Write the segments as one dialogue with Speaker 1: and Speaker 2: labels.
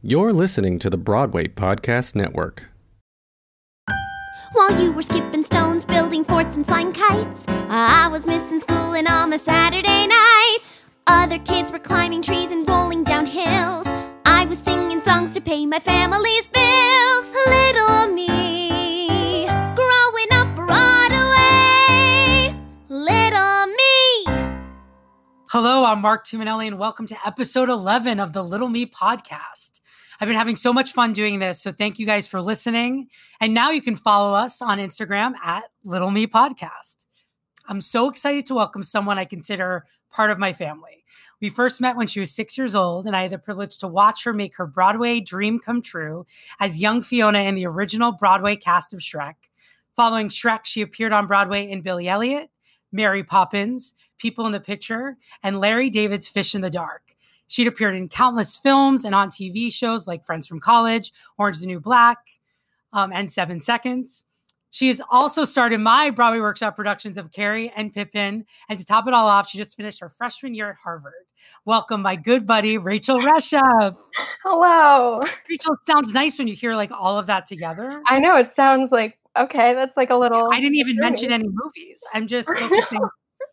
Speaker 1: You're listening to the Broadway Podcast Network.
Speaker 2: While you were skipping stones, building forts, and flying kites, I was missing school and all my Saturday nights. Other kids were climbing trees and rolling down hills. I was singing songs to pay my family's bills. Little me,
Speaker 3: Hello, I'm Mark Tumminelli, and welcome to episode 11 of the Little Me podcast. I've been having so much fun doing this, so thank you guys for listening. And now you can follow us on Instagram at Little Me Podcast. I'm so excited to welcome someone I consider part of my family. We first met when she was six years old, and I had the privilege to watch her make her Broadway dream come true as young Fiona in the original Broadway cast of Shrek. Following Shrek, she appeared on Broadway in Billy Elliot, Mary Poppins, People in the Picture, and Larry David's Fish in the Dark. She'd appeared in countless films and on TV shows like Friends from College, Orange is the New Black, um, and Seven Seconds. She has also starred in my Broadway Workshop productions of Carrie and Pippin. And to top it all off, she just finished her freshman year at Harvard. Welcome, my good buddy, Rachel Resheff.
Speaker 4: Hello.
Speaker 3: Rachel, it sounds nice when you hear like all of that together.
Speaker 4: I know it sounds like okay, that's like a little
Speaker 3: I didn't even mention any movies. I'm just focusing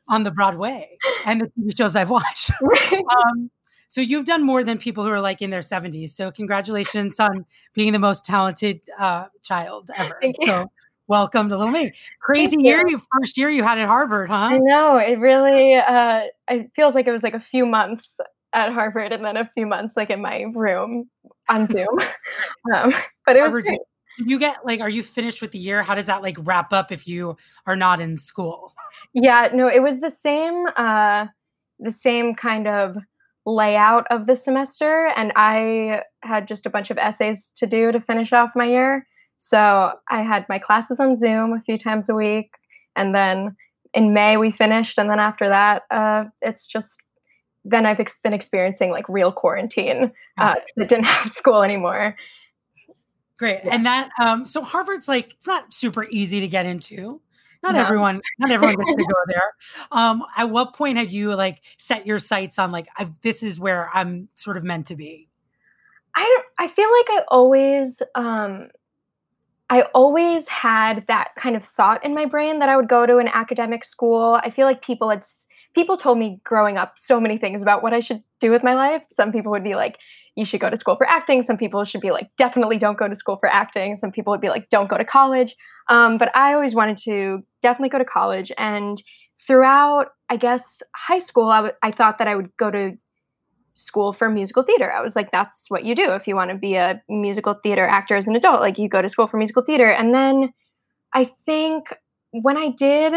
Speaker 3: on the Broadway and the TV shows I've watched. um, so you've done more than people who are like in their 70s. So congratulations on being the most talented uh, child ever.
Speaker 4: Thank you.
Speaker 3: So welcome to Little Me. Crazy
Speaker 4: Thank
Speaker 3: year,
Speaker 4: you.
Speaker 3: first year you had at Harvard, huh?
Speaker 4: I know it really uh it feels like it was like a few months at Harvard and then a few months like in my room on Zoom. um, but it was great.
Speaker 3: You get like, are you finished with the year? How does that like wrap up if you are not in school?
Speaker 4: Yeah, no, it was the same uh the same kind of layout of the semester and I had just a bunch of essays to do to finish off my year. So I had my classes on Zoom a few times a week and then in May we finished and then after that uh it's just then I've ex- been experiencing like real quarantine uh 'cause I didn't have school anymore.
Speaker 3: Great. And that, um, so Harvard's like, it's not super easy to get into. Not
Speaker 4: No.
Speaker 3: everyone, not everyone gets to go there. Um, at what point had you like set your sights on like, I've, this is where I'm sort of meant to be?
Speaker 4: I don't I feel like I always um I always had that kind of thought in my brain that I would go to an academic school. I feel like people had people told me growing up so many things about what I should do with my life. Some people would be like you should go to school for acting. Some people should be like definitely don't go to school for acting. Some people would be like don't go to college. Um, but I always wanted to definitely go to college and throughout I guess high school I w- I thought that I would go to school for musical theater. I was like, that's what you do if you want to be a musical theater actor as an adult. Like, you go to school for musical theater. And then I think when I did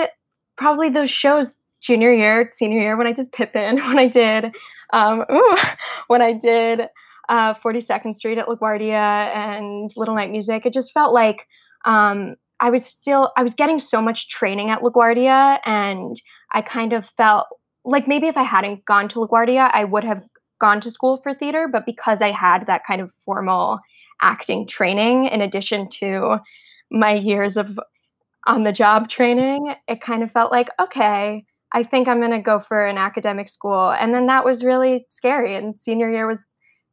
Speaker 4: probably those shows junior year, senior year, when I did Pippin, when I did, um, ooh, when I did uh, 42nd Street at LaGuardia and Little Night Music, it just felt like um, I was still, I was getting so much training at LaGuardia and I kind of felt like maybe if I hadn't gone to LaGuardia, I would have gone to school for theater, but because I had that kind of formal acting training in addition to my years of on the job training, it kind of felt like, okay, I think I'm going to go for an academic school. And then that was really scary. And senior year was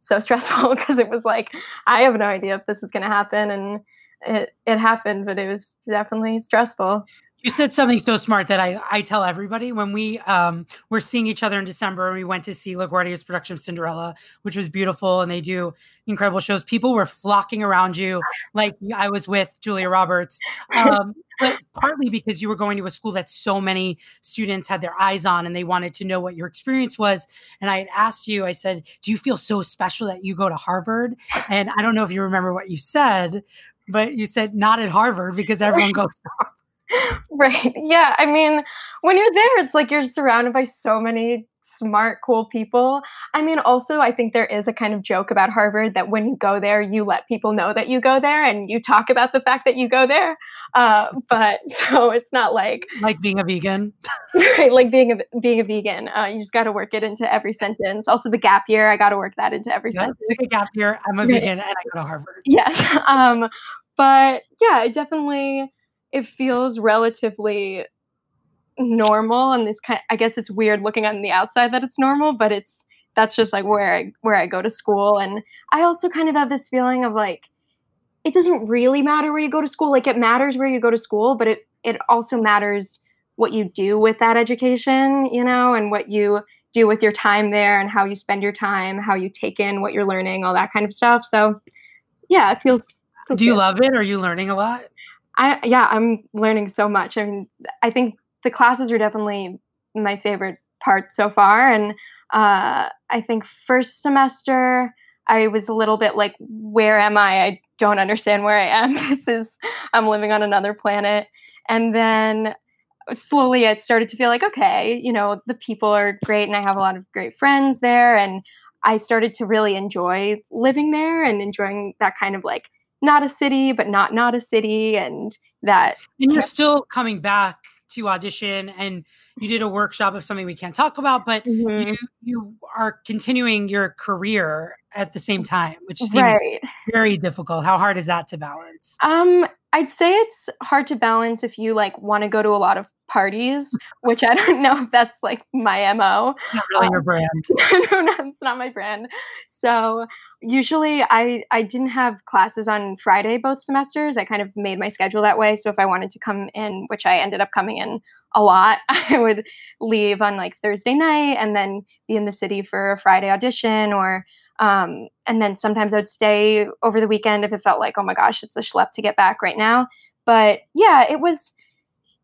Speaker 4: so stressful because it was like, I have no idea if this is going to happen. And it, it happened, but it was definitely stressful.
Speaker 3: You said something so smart that I, I tell everybody when we um, were seeing each other in December and we went to see LaGuardia's production of Cinderella, which was beautiful, and they do incredible shows. People were flocking around you like I was with Julia Roberts, um, but partly because you were going to a school that so many students had their eyes on and they wanted to know what your experience was. And I had asked you, I said, Do you feel so special that you go to Harvard? And I don't know if you remember what you said, but you said not at Harvard because everyone goes to Harvard.
Speaker 4: Right. Yeah. I mean, when you're there, it's like you're surrounded by so many smart, cool people. I mean, also, I think there is a kind of joke about Harvard that when you go there, you let people know that you go there and you talk about the fact that you go there. Uh, but so it's not like
Speaker 3: like being a vegan.
Speaker 4: right, like being a being a vegan. Uh, you just got to work it into every sentence. Also, the gap year, I got to work that into every
Speaker 3: Yeah,
Speaker 4: sentence.
Speaker 3: a gap year. I'm a
Speaker 4: Right.
Speaker 3: vegan and I go to Harvard.
Speaker 4: Yes. Um, but yeah, it definitely it feels relatively normal and it's kind I guess it's weird looking on the outside that it's normal, but it's that's just like where I where I go to school and I also kind of have this feeling of like it doesn't really matter where you go to school. Like it matters where you go to school, but it it also matters what you do with that education, you know, and what you do with your time there and how you spend your time, how you take in what you're learning, all that kind of stuff. So, yeah, it feels. feels
Speaker 3: Do you
Speaker 4: good.
Speaker 3: love it? Are you learning a lot?
Speaker 4: I yeah, I'm learning so much. I mean, I think the classes are definitely my favorite part so far, and uh, I think first semester I was a little bit like, where am I? I don't understand where I am. this is I'm living on another planet, and then slowly it started to feel like okay, you know, the people are great, and I have a lot of great friends there, and I started to really enjoy living there and enjoying that kind of like not a city, but not not a city, and that
Speaker 3: And you're still coming back to audition and you did a workshop of something we can't talk about, but
Speaker 4: Mhm.
Speaker 3: you you are continuing your career at the same time, which seems
Speaker 4: right.
Speaker 3: very difficult. How hard is that to balance?
Speaker 4: Um, I'd say it's hard to balance if you like want to go to a lot of parties, which I don't know if that's like my mo.
Speaker 3: Not really
Speaker 4: Uh,
Speaker 3: your brand.
Speaker 4: no, no, it's not my brand. So usually I I didn't have classes on Friday both semesters. I kind of made my schedule that way. So if I wanted to come in, which I ended up coming in a lot, I would leave on like Thursday night and then be in the city for a Friday audition or um, and then sometimes I would stay over the weekend if it felt like, oh my gosh, it's a schlep to get back right now. But yeah, it was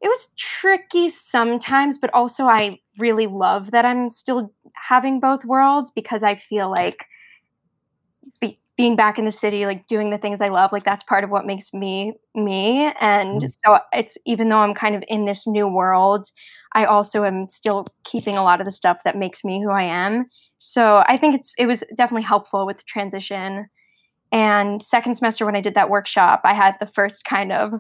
Speaker 4: it was tricky sometimes, but also I really love that I'm still having both worlds because I feel like be, being back in the city, like doing the things I love, like that's part of what makes me me. And
Speaker 3: Mhm.
Speaker 4: so it's even though I'm kind of in this new world, I also am still keeping a lot of the stuff that makes me who I am. So I think it's it was definitely helpful with the transition. And second semester when I did that workshop, I had the first kind of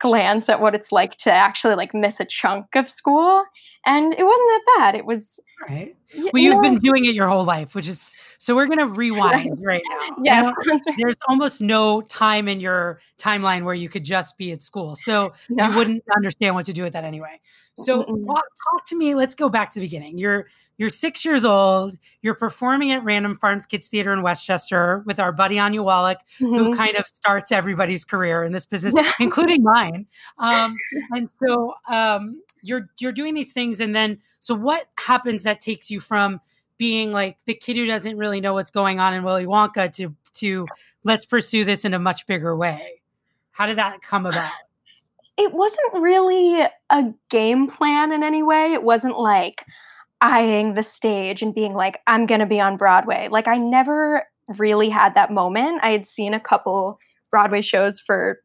Speaker 4: glance at what it's like to actually like miss a chunk of school and it wasn't that bad it was
Speaker 3: Right. Well,
Speaker 4: you
Speaker 3: you've
Speaker 4: know,
Speaker 3: been doing it your whole life, which is so we're gonna rewind right now. You
Speaker 4: yes
Speaker 3: know, there's almost no time in your timeline where you could just be at school. So
Speaker 4: No.
Speaker 3: you wouldn't understand what to do with that anyway. So talk, talk to me. Let's go back to the beginning. You're you're six years old. You're performing at Random Farms Kids Theater in Westchester with our buddy Anya Wallach, who
Speaker 4: Mhm.
Speaker 3: kind of starts everybody's career in this business, including mine. Um, and so um, you're you're doing these things, and then so what happens that takes you from being like the kid who doesn't really know what's going on in Willy Wonka to to let's pursue this in a much bigger way. How did that come about?
Speaker 4: it wasn't really a game plan in any way it wasn't like eyeing the stage and being like i'm gonna be on broadway like i never really had that moment i had seen a couple broadway shows for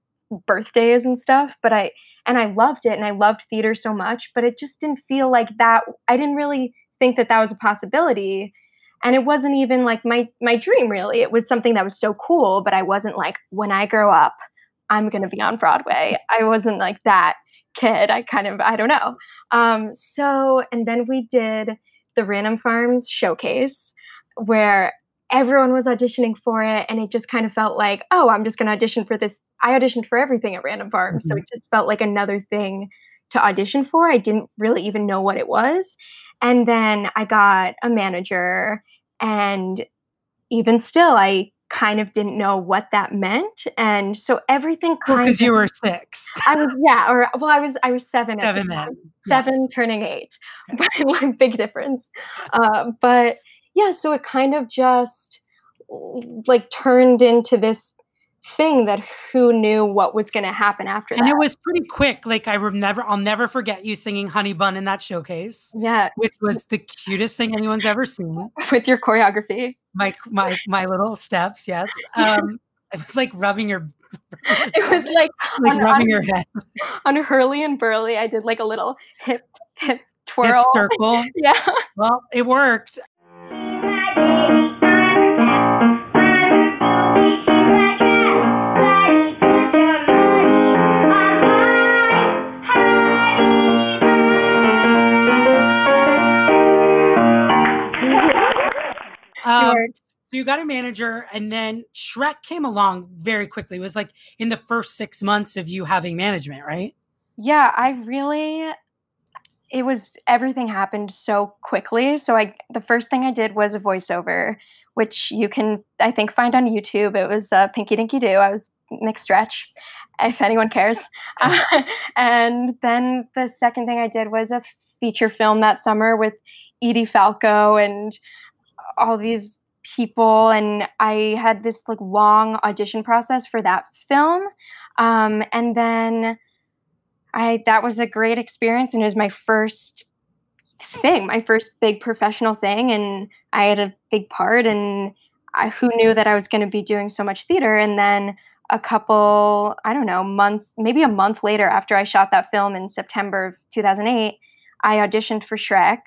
Speaker 4: birthdays and stuff but i and i loved it and i loved theater so much but it just didn't feel like that i didn't really think that that was a possibility and it wasn't even like my my dream really. It was something that was so cool but i wasn't like when i grow up i'm going to be on broadway. I wasn't like that kid. I kind of i don't know. Um so and then we did the random farms showcase where everyone was auditioning for it and it just kind of felt like oh i'm just going to audition for this i auditioned for everything at random farm so
Speaker 3: Mhm.
Speaker 4: it just felt like another thing to audition for i didn't really even know what it was and then i got a manager and even still i kind of didn't know what that meant and so everything kind
Speaker 3: Because
Speaker 4: of
Speaker 3: you were six,
Speaker 4: i was yeah or well i was i was seven at the
Speaker 3: seven
Speaker 4: time
Speaker 3: then,
Speaker 4: seven
Speaker 3: Yes.
Speaker 4: turning eight but like big difference uh, but yeah so it kind of just like turned into this thing that who knew what was going to happen after
Speaker 3: And
Speaker 4: that And
Speaker 3: it was pretty quick. Like I remember, I'll never forget you singing "Honey Bun" in that showcase,
Speaker 4: yeah
Speaker 3: which was the cutest thing anyone's ever seen.
Speaker 4: with your choreography
Speaker 3: My my my little steps, yes. Um, it was like rubbing your,
Speaker 4: it was like
Speaker 3: like
Speaker 4: on-
Speaker 3: rubbing
Speaker 4: on-
Speaker 3: your head,
Speaker 4: on hurley and burley i did like a little hip hip
Speaker 3: hip
Speaker 4: twirl
Speaker 3: circle.
Speaker 4: yeah
Speaker 3: Well, it worked. Um, so you got a manager, and then Shrek came along very quickly. It was like in the first six months of you having management, right?
Speaker 4: yeah i really it was everything happened so quickly. So I the first thing I did was a voiceover, which you can I think find on YouTube. It was uh, Pinky Dinky Doo. I was Nick Stretch, if anyone cares. Uh, and then the second thing I did was a feature film that summer with Edie Falco and all these people and i had this like long audition process for that film um, and then i that was a great experience and it was my first thing my first big professional thing and i had a big part and I, who knew that i was going to be doing so much theater and then a couple i don't know months maybe a month later after i shot that film in september of 2008 i auditioned for shrek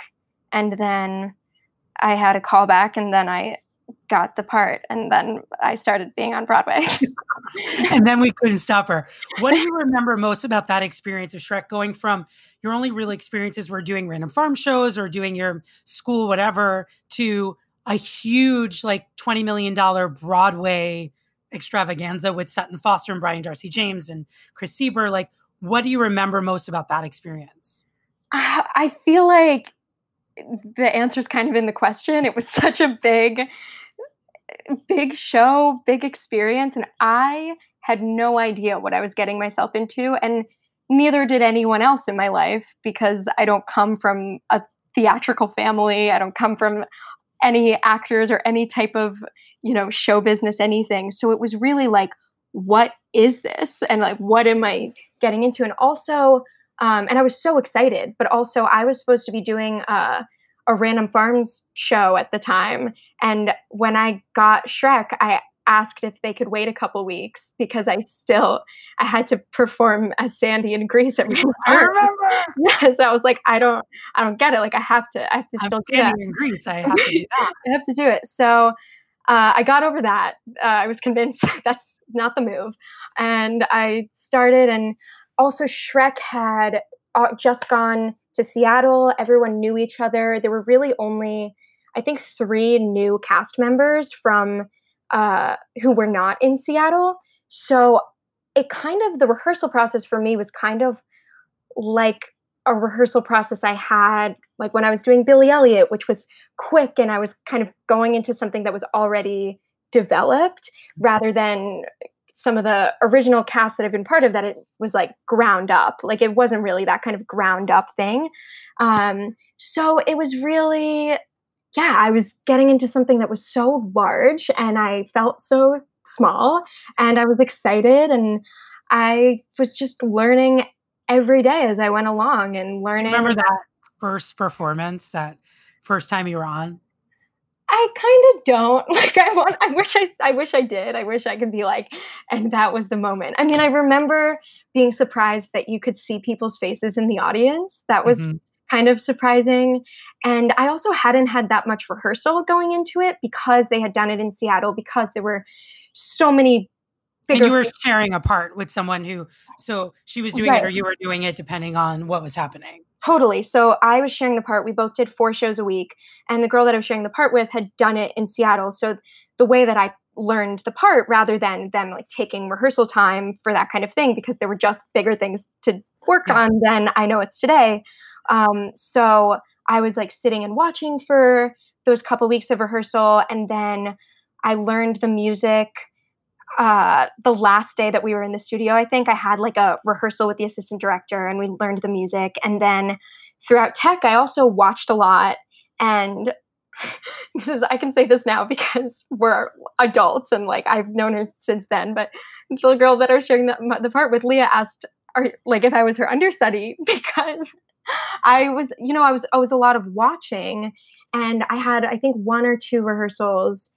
Speaker 4: and then i had a call back and then i got the part and then I started being on Broadway.
Speaker 3: and then we couldn't stop her. What do you remember most about that experience of Shrek going from your only real experiences were doing random farm shows or doing your school whatever to a huge like 20 million dollar Broadway extravaganza with Sutton Foster and Brian Darcy James and Chris Sieber like what do you remember most about that experience?
Speaker 4: Uh, I feel like the answer is kind of in the question. It was such a big big show, big experience. And I had no idea what I was getting myself into. And neither did anyone else in my life because I don't come from a theatrical family. I don't come from any actors or any type of, you know, show business, anything. So it was really like, what is this? And like, what am I getting into? And also, um, and I was so excited, but also I was supposed to be doing uh, a random farms show at the time. And when I got Shrek, I asked if they could wait a couple weeks because I still I had to perform as Sandy in Grease at Random
Speaker 3: I remember.
Speaker 4: Yes, I was like, I don't I don't get it. Like I have to I have to
Speaker 3: I'm
Speaker 4: still do
Speaker 3: Sandy
Speaker 4: that.
Speaker 3: in Grease. I have to do that.
Speaker 4: I have to do it. So uh, I got over that. Uh, I was convinced that's not the move, and I started. And also, Shrek had uh, just gone to Seattle. Everyone knew each other. There were really only, I think, three new cast members from uh, who were not in Seattle. So it kind of the rehearsal process for me was kind of like a rehearsal process I had like when I was doing Billy Elliot, which was quick and I was kind of going into something that was already developed rather than some of the original cast that I've been part of that it was like ground up. Like it wasn't really that kind of ground up thing. Um, so it was really, yeah, I was getting into something that was so large and I felt so small and I was excited and I was just learning every day as I went along and learning.
Speaker 3: remember that first performance, that first time you were on?
Speaker 4: I kind of don't like. I want. I wish I. I wish I did. I wish I could be like, and that was the moment. I mean, I remember being surprised that you could see people's faces in the audience. That was
Speaker 3: Mhm.
Speaker 4: kind of surprising. And I also hadn't had that much rehearsal going into it because they had done it in Seattle because there were so many
Speaker 3: And you were sharing a part with someone who, so she was doing it or you were doing it depending on what was happening.
Speaker 4: Totally. So I was sharing the part. We both did four shows a week, and the girl that I was sharing the part with had done it in Seattle. So the way that I learned the part, rather than them like taking rehearsal time for that kind of thing, because there were just bigger things to work
Speaker 3: Yeah.
Speaker 4: on than I know it's today. Um, so I was like sitting and watching for those couple weeks of rehearsal, and then I learned the music uh, the last day that we were in the studio, I think I had like a rehearsal with the assistant director and we learned the music. And then throughout tech, I also watched a lot. And this is, I can say this now because we're adults and like I've known her since then. But the girl that I was sharing the, the part with, Leah, asked, are, like, if I was her understudy because I was, you know, I was, I was a lot of watching and I had, I think, one or two rehearsals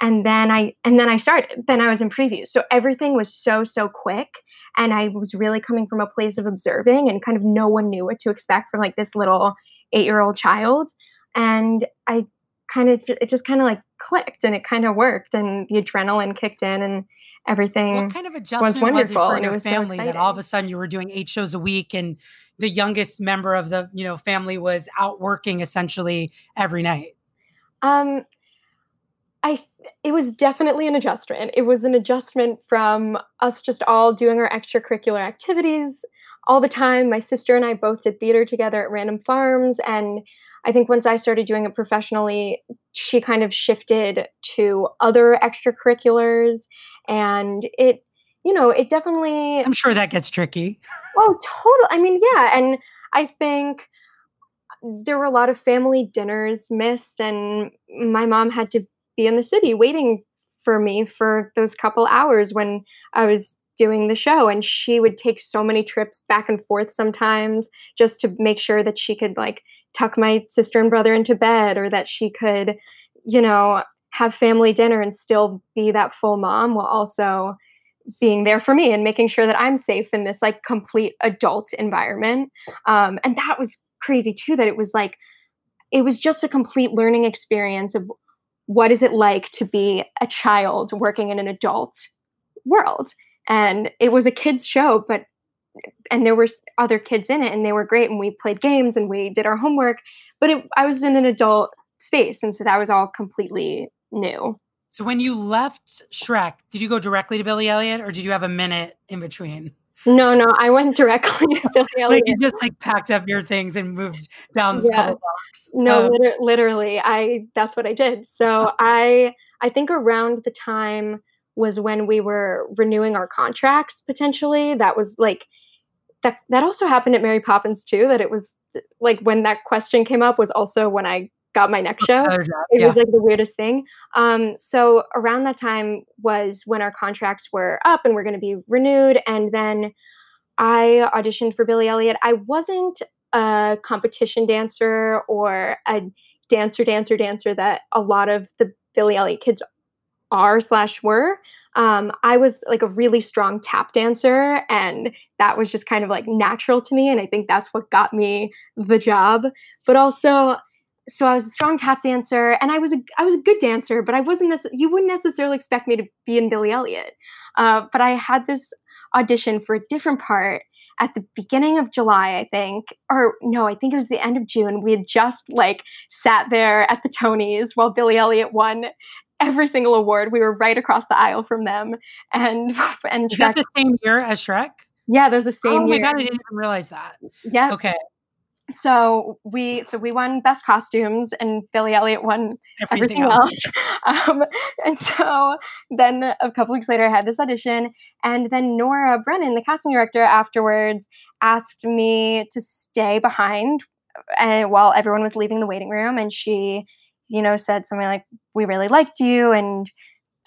Speaker 4: and then i and then i started then i was in previews. So everything was so so quick and i was really coming from a place of observing and kind of no one knew what to expect from like this little eight year old child. And i kind of it just kind of like clicked and it kind of worked and the adrenaline kicked in and everything
Speaker 3: What kind of adjustment was, it
Speaker 4: wonderful,
Speaker 3: for
Speaker 4: and it
Speaker 3: your
Speaker 4: was so
Speaker 3: family that all of a sudden you were doing eight shows a week and the youngest member of the you know family was out working essentially every night?
Speaker 4: Um, I it was definitely an adjustment. It was an adjustment from us just all doing our extracurricular activities all the time. My sister and I both did theater together at Random Farms. And I think once I started doing it professionally, she kind of shifted to other extracurriculars. And it, you know, it definitely.
Speaker 3: I'm sure that gets tricky.
Speaker 4: Oh, total. I mean, yeah. And I think there were a lot of family dinners missed, and my mom had to be in the city waiting for me for those couple hours when I was doing the show and she would take so many trips back and forth sometimes just to make sure that she could like tuck my sister and brother into bed or that she could you know have family dinner and still be that full mom while also being there for me and making sure that I'm safe in this like complete adult environment. Um, and that was crazy too that it was like it was just a complete learning experience of what is it like to be a child working in an adult world? And it was a kids show but and there were other kids in it and they were great and we played games and we did our homework but it, i was in an adult space and so that was all completely new.
Speaker 3: So when you left shrek did you go directly to billy elliot or did you have a minute in between
Speaker 4: no, no, I went directly to Billy Elliot.
Speaker 3: like you just like packed up your things and moved down the yeah. blocks.
Speaker 4: No, um, liter- literally, I that's what I did. So I I think around the time was when we were renewing our contracts potentially. That was like that that also happened at Mary Poppins too. That it was like when that question came up was also when I got my next show. It yeah. was like the weirdest thing. Um, so around that time was when our contracts were up and we're going to be renewed. And then I auditioned for Billy Elliot. I wasn't a competition dancer or a dancer, dancer, dancer that a lot of the Billy Elliot kids are slash were. Um, I was like a really strong tap dancer, and that was just kind of like natural to me. And I think that's what got me the job. But also, so I was a strong tap dancer, and I was a I was a good dancer, but I wasn't. Nece- you wouldn't necessarily expect me to be in Billy Elliot. Uh, but I had this audition for a different part at the beginning of July, I think, or no, I think it was the end of June. We had just like sat there at the Tonys while Billy Elliot won every single award. We were right across the aisle from them, and and
Speaker 3: Is that the same year as Shrek?
Speaker 4: Yeah, there's the same. Year. Oh
Speaker 3: my
Speaker 4: year.
Speaker 3: god, I didn't even realize that.
Speaker 4: Yeah.
Speaker 3: Okay
Speaker 4: so we so we won best costumes and billy elliot won everything, everything else, else. Um, and so then a couple weeks later i had this audition and then nora brennan the casting director afterwards asked me to stay behind and while everyone was leaving the waiting room and she you know said something like we really liked you and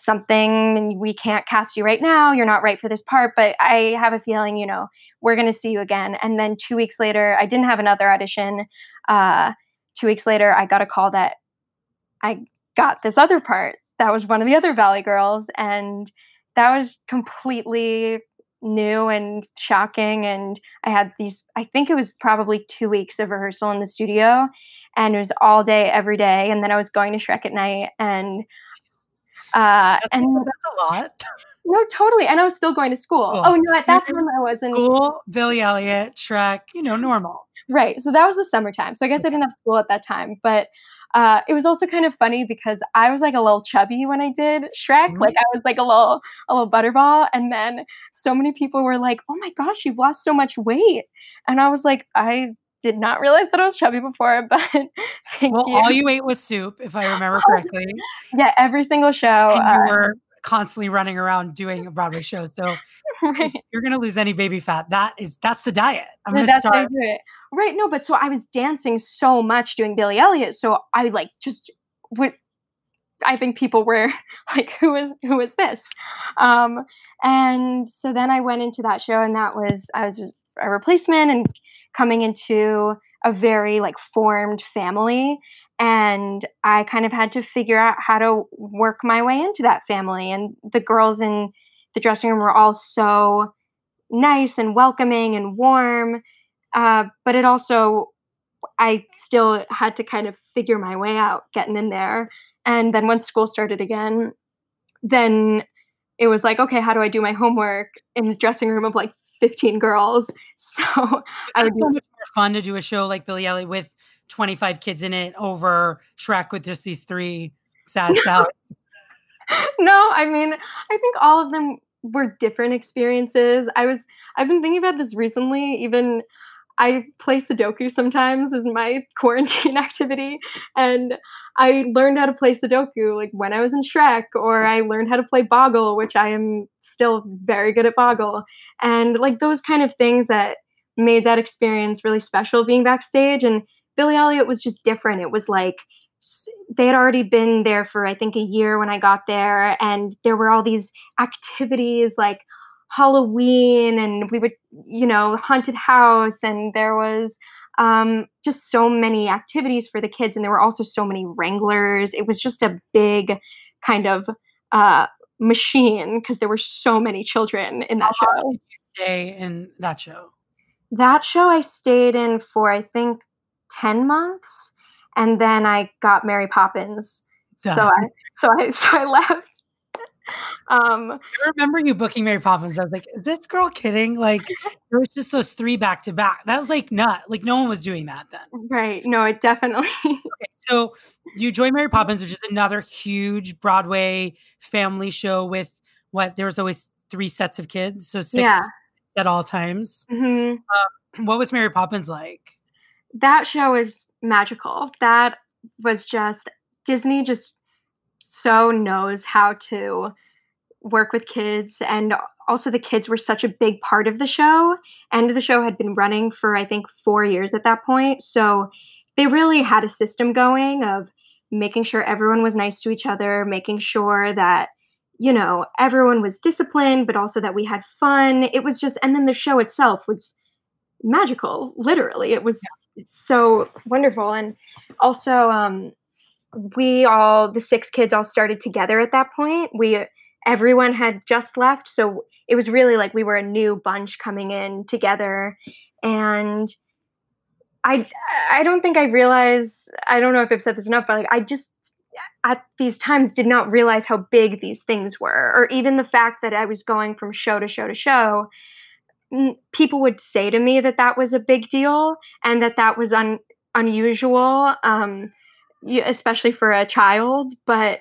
Speaker 4: something we can't cast you right now you're not right for this part but i have a feeling you know we're going to see you again. And then two weeks later i didn't have another audition uh, two weeks later i got a call that i got this other part that was one of the other ballet girls and that was completely new and shocking and i had these i think it was probably two weeks of rehearsal in the studio and it was all day every day and then i was going to shrek at night and uh,
Speaker 3: that's,
Speaker 4: and
Speaker 3: that's a lot.
Speaker 4: No, totally. And I was still going to school. Cool. Oh no, at that time I wasn't.
Speaker 3: School, Billy Elliot, Shrek, you know, normal.
Speaker 4: Right. So that was the summertime. So I guess I didn't have school at that time, but uh, it was also kind of funny because I was like a little chubby when I did Shrek. Mm-hmm. Like I was like a little a little butterball, and then so many people were like, "Oh my gosh, you've lost so much weight," and I was like, "I did not realize that I was chubby before, but thank
Speaker 3: well,
Speaker 4: you.
Speaker 3: all you ate was soup, if I remember correctly.
Speaker 4: yeah, every single show.
Speaker 3: And uh, you were constantly running around doing a Broadway show. So right. you're gonna lose any baby fat. That is that's the diet. I'm gonna start.
Speaker 4: Right. No, but so I was dancing so much doing Billy Elliot. So I like just would I think people were like, who is who is this? Um, and so then I went into that show and that was I was a replacement and coming into a very like formed family. And i kind of had to figure out how to work my way into that family. And the girls in the dressing room were all so nice and welcoming and warm. Uh, but it also i still had to kind of figure my way out getting in there. And then once school started again then it was like okay how do i do my homework in the dressing room of like 15 girls. So
Speaker 3: I would so much more fun to do a show like Billy Elliot with 25 kids in it over Shrek with just these three sad salads.
Speaker 4: no, I mean, I think all of them were different experiences. I was I've been thinking about this recently. Even I play Sudoku sometimes as my quarantine activity, and I learned how to play Sudoku like when I was in Shrek, or I learned how to play Boggle, which I am still very good at Boggle, and like those kind of things that made that experience really special being backstage. And Billy Elliot was just different. It was like they had already been there for I think a year when I got there, and there were all these activities like Halloween, and we would, you know, haunted house, and there was um, just so many activities for the kids, and there were also so many wranglers. It was just a big kind of uh, machine because there were so many children in that
Speaker 3: How
Speaker 4: show.
Speaker 3: Stay in that show.
Speaker 4: That show I stayed in for I think ten months and then I got Mary Poppins. So I so I so I left. Um,
Speaker 3: I remember you booking Mary Poppins. I was like, is this girl kidding? Like, it was just those three back to back. That was like nut. Like, no one was doing that then.
Speaker 4: right. No, it definitely
Speaker 3: Okay, so you joined Mary Poppins, which is another huge Broadway family show with what? There was always three sets of kids, so six
Speaker 4: Yeah.
Speaker 3: at all times.
Speaker 4: Mhm.
Speaker 3: What was Mary Poppins like?
Speaker 4: that show is magical. That was just Disney just so knows how to work with kids and also the kids were such a big part of the show and the show had been running for I think 4 years at that point. So they really had a system going of making sure everyone was nice to each other, making sure that you know, everyone was disciplined but also that we had fun. It was just and then the show itself was magical, literally. It was so wonderful and also um we all the six kids all started together at that point we everyone had just left so it was really like we were a new bunch coming in together. And i i don't think i realized i don't know if i've said this enough but like i just at these times did not realize how big these things were or even the fact that i was going from show to show to show people would say to me that that was a big deal and that that was un- unusual um, especially for a child but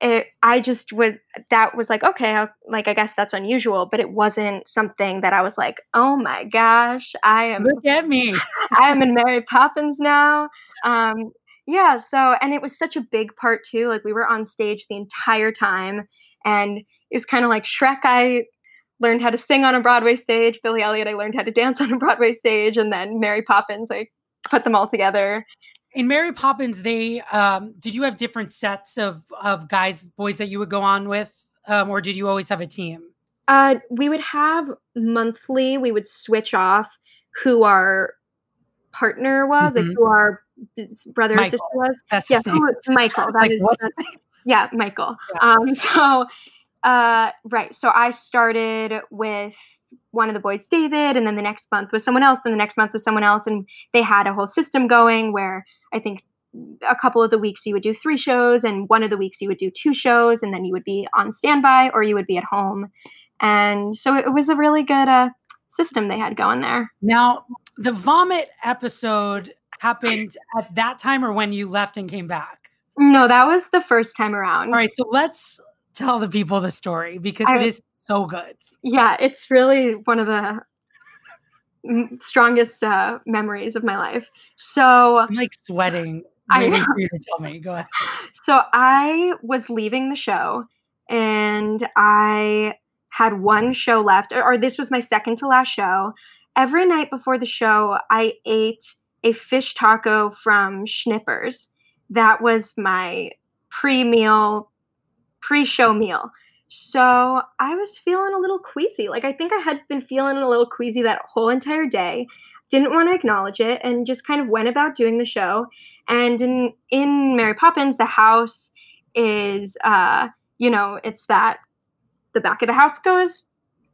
Speaker 4: it, i just would that was like okay I'll, like i guess that's unusual but it wasn't something that i was like oh my gosh i am
Speaker 3: Look at me.
Speaker 4: I am in Mary Poppins now. Um, yeah, so and it was such a big part too. Like we were on stage the entire time, and it's kind of like Shrek. I learned how to sing on a Broadway stage. Billy Elliot. I learned how to dance on a Broadway stage, and then Mary Poppins. I put them all together.
Speaker 3: In Mary Poppins, they um, did you have different sets of of guys, boys that you would go on with, um, or did you always have a team?
Speaker 4: Uh, we would have monthly. We would switch off who our partner was, like
Speaker 3: Mhm.
Speaker 4: who our brother or sister was.
Speaker 3: That's
Speaker 4: Yeah, who, Michael. That
Speaker 3: Like,
Speaker 4: is
Speaker 3: what's
Speaker 4: that's-
Speaker 3: name?
Speaker 4: yeah michael
Speaker 3: Yeah.
Speaker 4: um so uh right so i started with one of the boys david and then the next month was someone else then the next month was someone else and they had a whole system going where i think a couple of the weeks you would do three shows and one of the weeks you would do two shows and then you would be on standby or you would be at home and so it was a really good uh system they had going there
Speaker 3: Now, the vomit episode happened at that time or when you left and came back?
Speaker 4: no that was the first time around
Speaker 3: All right, so let's tell the people the story because
Speaker 4: I-
Speaker 3: it is so good.
Speaker 4: yeah it's really one of the mm, strongest uh, memories of my life so
Speaker 3: I'm like sweating
Speaker 4: I
Speaker 3: for you to tell me. Go ahead.
Speaker 4: So I was leaving the show and I had one show left, or, or this was my second to last show. Every night before the show, I ate a fish taco from Schnippers. That was my pre meal, pre show meal. So I was feeling a little queasy. Like I think I had been feeling a little queasy that whole entire day. Didn't want to acknowledge it and just kind of went about doing the show. And in in Mary Poppins, the house is uh, you know, it's that the back of the house goes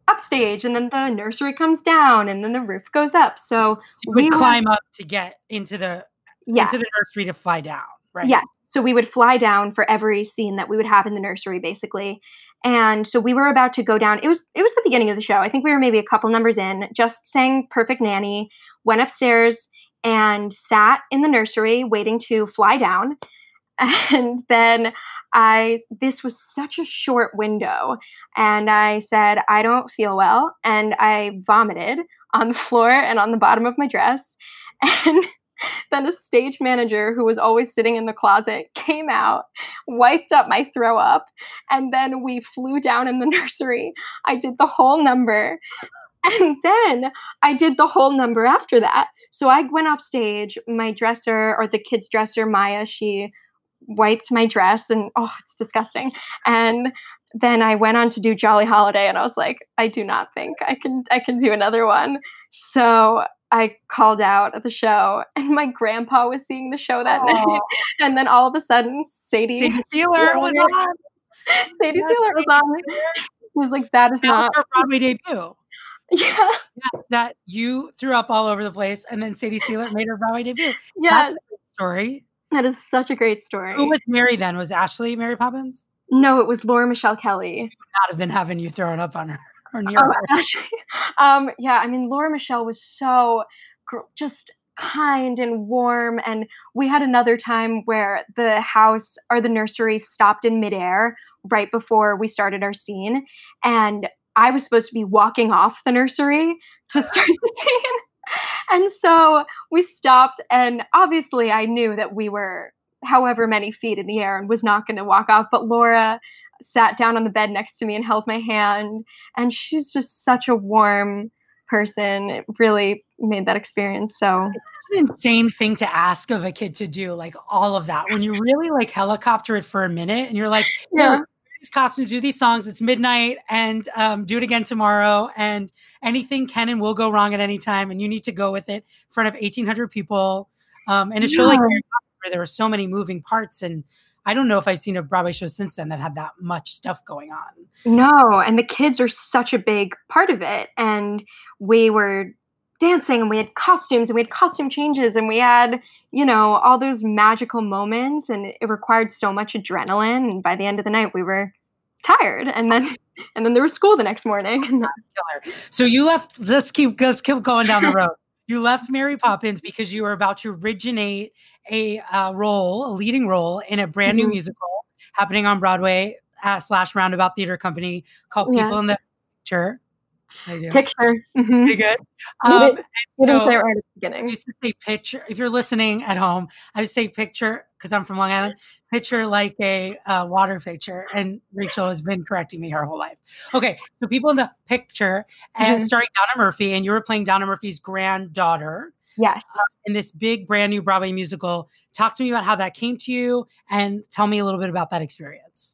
Speaker 4: upstage and then the nursery comes down and then the roof goes up. So
Speaker 3: So
Speaker 4: We
Speaker 3: would climb up to get into the
Speaker 4: yeah.
Speaker 3: into the nursery to fly down, right?
Speaker 4: Yeah. So we would fly down for every scene that we would have in the nursery, basically. And so we were about to go down. It was it was the beginning of the show. I think we were maybe a couple numbers in. Just sang "Perfect Nanny," went upstairs and sat in the nursery waiting to fly down. And then I this was such a short window and I said I don't feel well and I vomited on the floor and on the bottom of my dress and then a stage manager who was always sitting in the closet came out, wiped up my throw up, and then we flew down in the nursery. I did the whole number. And then I did the whole number after that. So I went off stage. My dresser, or the kids' dresser, Maya, she wiped my dress, and oh, it's disgusting. And then I went on to do Jolly Holiday, and I was like, I do not think I can I can do another one. So I called out at the show, and my grandpa was seeing the show that Aww. night. And then all of a sudden, Sadie,
Speaker 3: Sadie Seelert was on.
Speaker 4: Sadie yes, Seelert was on. He was like, "That is
Speaker 3: that
Speaker 4: not
Speaker 3: her Broadway debut."
Speaker 4: Yeah.
Speaker 3: Yes, that you threw up all over the place, and then Sadie Seelert made her Broadway debut.
Speaker 4: Yeah,
Speaker 3: that's a great story.
Speaker 4: That is such a great story.
Speaker 3: Who was Mary then? Was Ashley Mary Poppins?
Speaker 4: No, it was Laura Michelle Kelly.
Speaker 3: She would not have been having you thrown up on her or near
Speaker 4: oh, Actually, um, yeah, I mean, Laura Michelle was so just kind and warm. And we had another time where the house or the nursery stopped in midair right before we started our scene. And I was supposed to be walking off the nursery to start the scene. And so we stopped, and obviously, I knew that we were however many feet in the air and was not going to walk off. But Laura sat down on the bed next to me and held my hand. And she's just such a warm person. It really made that experience so
Speaker 3: an insane thing to ask of a kid to do, like all of that. When you really like helicopter it for a minute and you're like,
Speaker 4: yeah.
Speaker 3: These costumes, do these songs. It's midnight, and um, do it again tomorrow. And anything can and will go wrong at any time, and you need to go with it in front of 1,800 people. Um, and a show like where there were so many moving parts and I don't know if I've seen a Broadway show since then that had that much stuff going on.
Speaker 4: No, and the kids are such a big part of it. And we were dancing and we had costumes and we had costume changes and we had, you know, all those magical moments and it required so much adrenaline. And by the end of the night, we were tired. And then and then there was school the next morning.
Speaker 3: so you left let's keep let's keep going down the road. you left Mary Poppins because you were about to originate a uh, role, a leading role in a brand new mm-hmm. musical happening on Broadway uh, slash Roundabout Theater Company called People yeah. in the Picture.
Speaker 4: I do. Picture.
Speaker 3: Mm-hmm. Pretty good.
Speaker 4: Um, you didn't, say right at the beginning.
Speaker 3: I used to say picture. If you're listening at home, I would say picture because I'm from Long Island. Picture like a uh, water picture, and Rachel has been correcting me her whole life. Okay, so people in the picture and mm-hmm. starring Donna Murphy, and you were playing Donna Murphy's granddaughter.
Speaker 4: Yes. Uh,
Speaker 3: in this big brand new Broadway musical. Talk to me about how that came to you and tell me a little bit about that experience.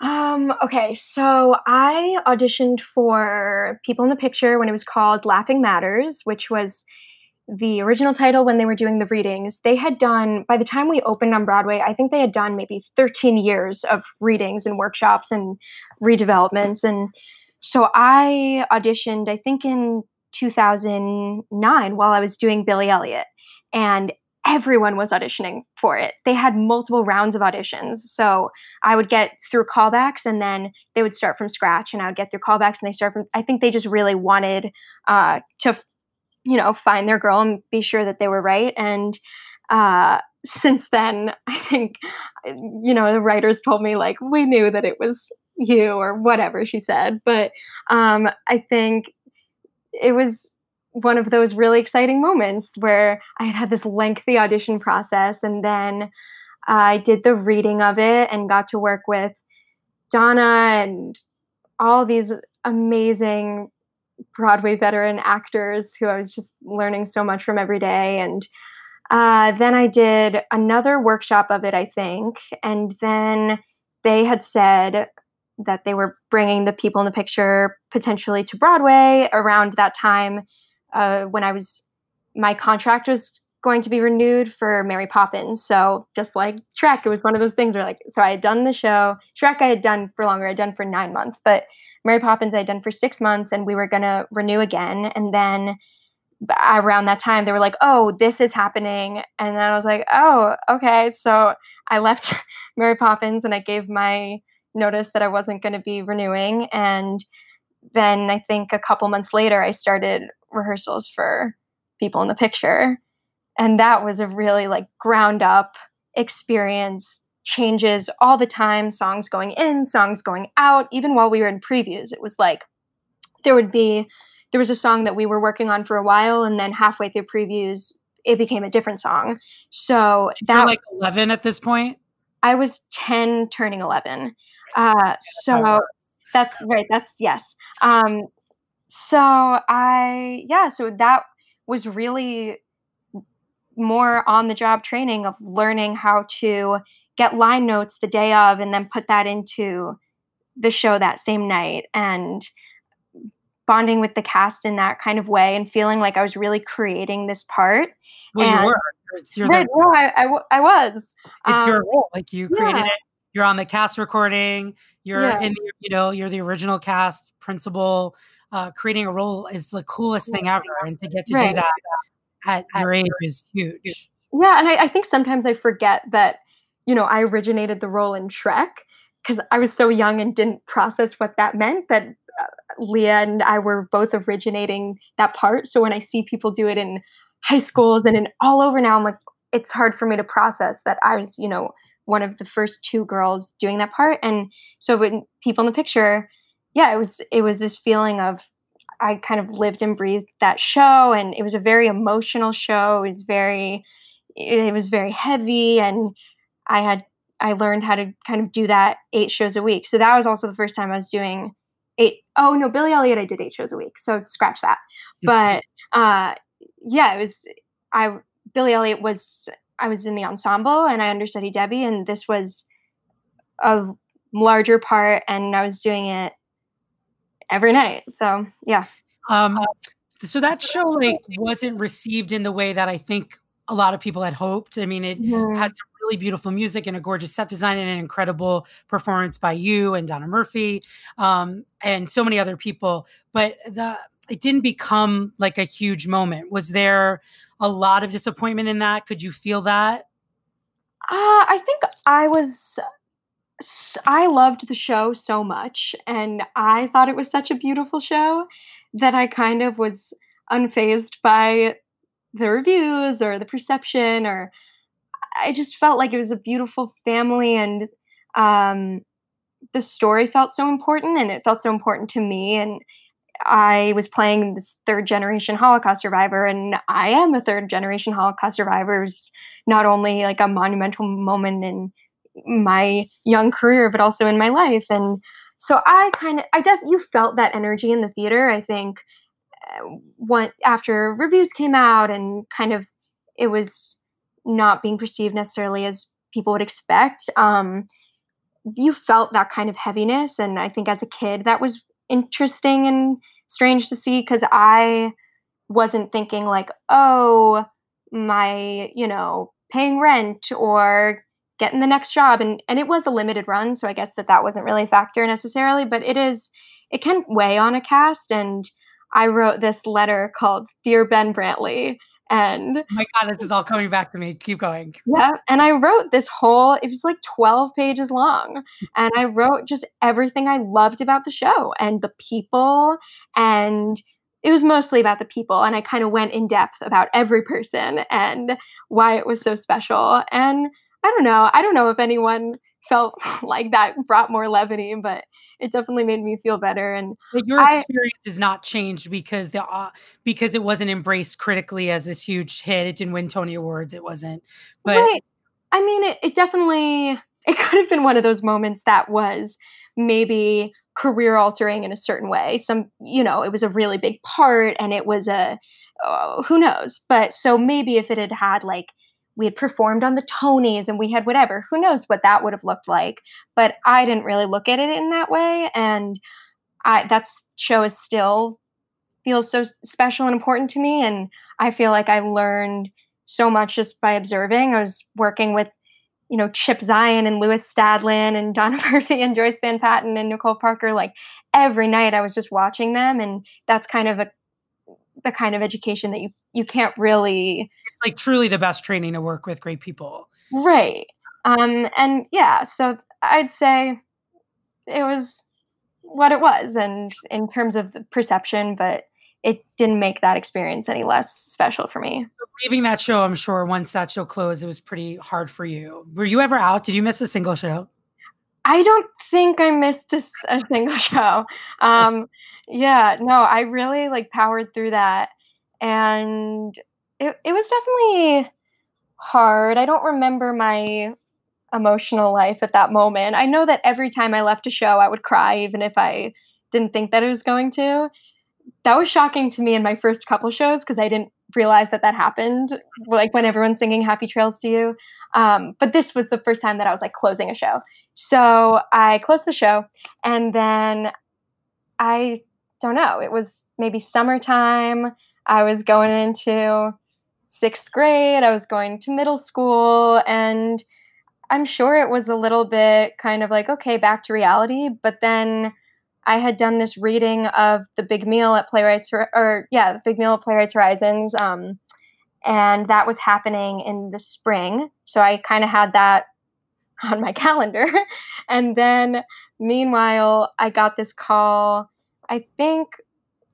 Speaker 4: Um, okay, so I auditioned for People in the Picture when it was called Laughing Matters, which was the original title when they were doing the readings. They had done, by the time we opened on Broadway, I think they had done maybe 13 years of readings and workshops and redevelopments. And so I auditioned, I think in 2009 while I was doing Billy Elliot. And everyone was auditioning for it. They had multiple rounds of auditions. So I would get through callbacks and then they would start from scratch and I would get through callbacks and they start from, I think they just really wanted uh, to, you know, find their girl and be sure that they were right. And uh, since then, I think, you know, the writers told me like, we knew that it was you or whatever she said. But um, I think it was one of those really exciting moments where I had had this lengthy audition process and then I did the reading of it and got to work with Donna and all these amazing Broadway veteran actors who I was just learning so much from every day. And uh, then I did another workshop of it, I think. And then they had said, that they were bringing the people in the picture potentially to Broadway around that time uh, when I was my contract was going to be renewed for Mary Poppins. So just like Shrek, it was one of those things where like so I had done the show. Shrek I had done for longer, I'd done for nine months, but Mary Poppins I had done for six months and we were gonna renew again. And then around that time they were like, oh, this is happening. And then I was like, oh, okay. So I left Mary Poppins and I gave my noticed that I wasn't going to be renewing. And then I think a couple months later, I started rehearsals for people in the picture. And that was a really like ground up experience changes all the time songs going in, songs going out. Even while we were in previews, it was like there would be, there was a song that we were working on for a while, and then halfway through previews, it became a different song. So
Speaker 3: You're like 11 at this point.
Speaker 4: I was 10 turning 11. Uh, so that's right. That's yes. Um, so I, yeah, so that was really more on the job training of learning how to get line notes the day of and then put that into the show that same night and bonding with the cast in that kind of way and feeling like I was really creating this part.
Speaker 3: Well,
Speaker 4: And-
Speaker 3: you were. It's your,
Speaker 4: Right, no, I, I, I was.
Speaker 3: it's
Speaker 4: Um,
Speaker 3: your role. Like you created
Speaker 4: yeah.
Speaker 3: it. You're on the cast recording. You're
Speaker 4: Yeah.
Speaker 3: in the, you know, you're the original cast principal. Uh, creating a role is the coolest thing ever. And to get to do that at your age is huge.
Speaker 4: Yeah, and I, I think sometimes I forget that, you know, I originated the role in Shrek because I was so young and didn't process what that meant that uh, Leah and I were both originating that part. So when I see people do it in high schools and in all over now, I'm like, it's hard for me to process that I was, you know, one of the first two girls doing that part. And so when people in the picture, yeah, it was it was this feeling of I kind of lived and breathed that show, and it was a very emotional show. It was very it was very heavy and i had i learned how to kind of do that eight shows a week so that was also the first time i was doing eight oh no billy elliot i did eight shows a week so scratch that but uh yeah it was i billy elliot was i was in the ensemble and i understudied debbie and this was a larger part and i was doing it every night so yeah
Speaker 3: Um, so that show like wasn't received in the way that I think a lot of people had hoped. I mean, it
Speaker 4: Mhm.
Speaker 3: had some really beautiful music and a gorgeous set design and an incredible performance by you and Donna Murphy um, and so many other people. But the it didn't become like a huge moment. Was there a lot of disappointment in that? Could you feel that?
Speaker 4: Uh, I think I was. I loved the show so much, and I thought it was such a beautiful show that I kind of was unfazed by the reviews or the perception, or I just felt like it was a beautiful family, and um, the story felt so important, and it felt so important to me, and I was playing this third generation Holocaust survivor, and I am a third generation Holocaust survivor. Was not only like a monumental moment in my young career, but also in my life. And so I kind of, I def, you felt that energy in the theater. I think what after reviews came out and kind of it was not being perceived necessarily as people would expect. Um, you felt that kind of heaviness, and I think as a kid that was interesting and strange to see because I wasn't thinking like, oh, my, you know, paying rent or getting the next job and and it was a limited run so i guess that that wasn't really a factor necessarily but it is it can weigh on a cast and i wrote this letter called dear ben brantley and
Speaker 3: Oh my God, this is all coming back to me. Keep going.
Speaker 4: yeah and i wrote this whole it was like 12 pages long and i wrote just everything i loved about the show and the people and it was mostly about the people and i kind of went in depth about every person and why it was so special and i don't know i don't know if anyone felt like that brought more levity but it definitely made me feel better and
Speaker 3: But your
Speaker 4: I-
Speaker 3: experience is not changed because the uh, because it wasn't embraced critically as this huge hit. It didn't win Tony Awards. It wasn't. But
Speaker 4: right. I mean, it, it definitely it could have been one of those moments that was maybe career altering in a certain way. Some, you know, it was a really big part, and it was a uh, who knows. But so maybe if it had had like we had performed on the Tonys and we had whatever, who knows what that would have looked like. But I didn't really look at it in that way, and I that show is still feels so special and important to me, and I feel like I learned so much just by observing. I was working with, you know, Chip Zien and Lewis Stadlen and Donna Murphy and Joyce Van Patten and Nicole Parker. Like every night I was just watching them. And that's kind of a the kind of education that you you can't really
Speaker 3: it's like truly the best training to work with great people.
Speaker 4: right. Um and yeah, so I'd say it was what it was and in terms of the perception, but it didn't make that experience any less special for me.
Speaker 3: So leaving that show, I'm sure once that show closed, it was pretty hard for you. Were you ever out? Did you miss a single show?
Speaker 4: I don't think I missed a, a single show. Um, yeah, no, I really like powered through that, and it it was definitely hard. I don't remember my emotional life at that moment. I know that every time I left a show, I would cry, even if I didn't think that it was going to. That was shocking to me in my first couple shows because I didn't realize that that happened, like when everyone's singing Happy Trails to You. Um, but this was the first time that I was like closing a show. So I closed the show and then I don't know, it was maybe summertime. I was going into sixth grade, I was going to middle school, and I'm sure it was a little bit kind of like, okay, back to reality. But then I had done this reading of The Big Meal at Playwrights, or, yeah, The Big Meal at Playwrights Horizons. Um, and that was happening in the spring. So I kind of had that on my calendar. and then meanwhile, I got this call, I think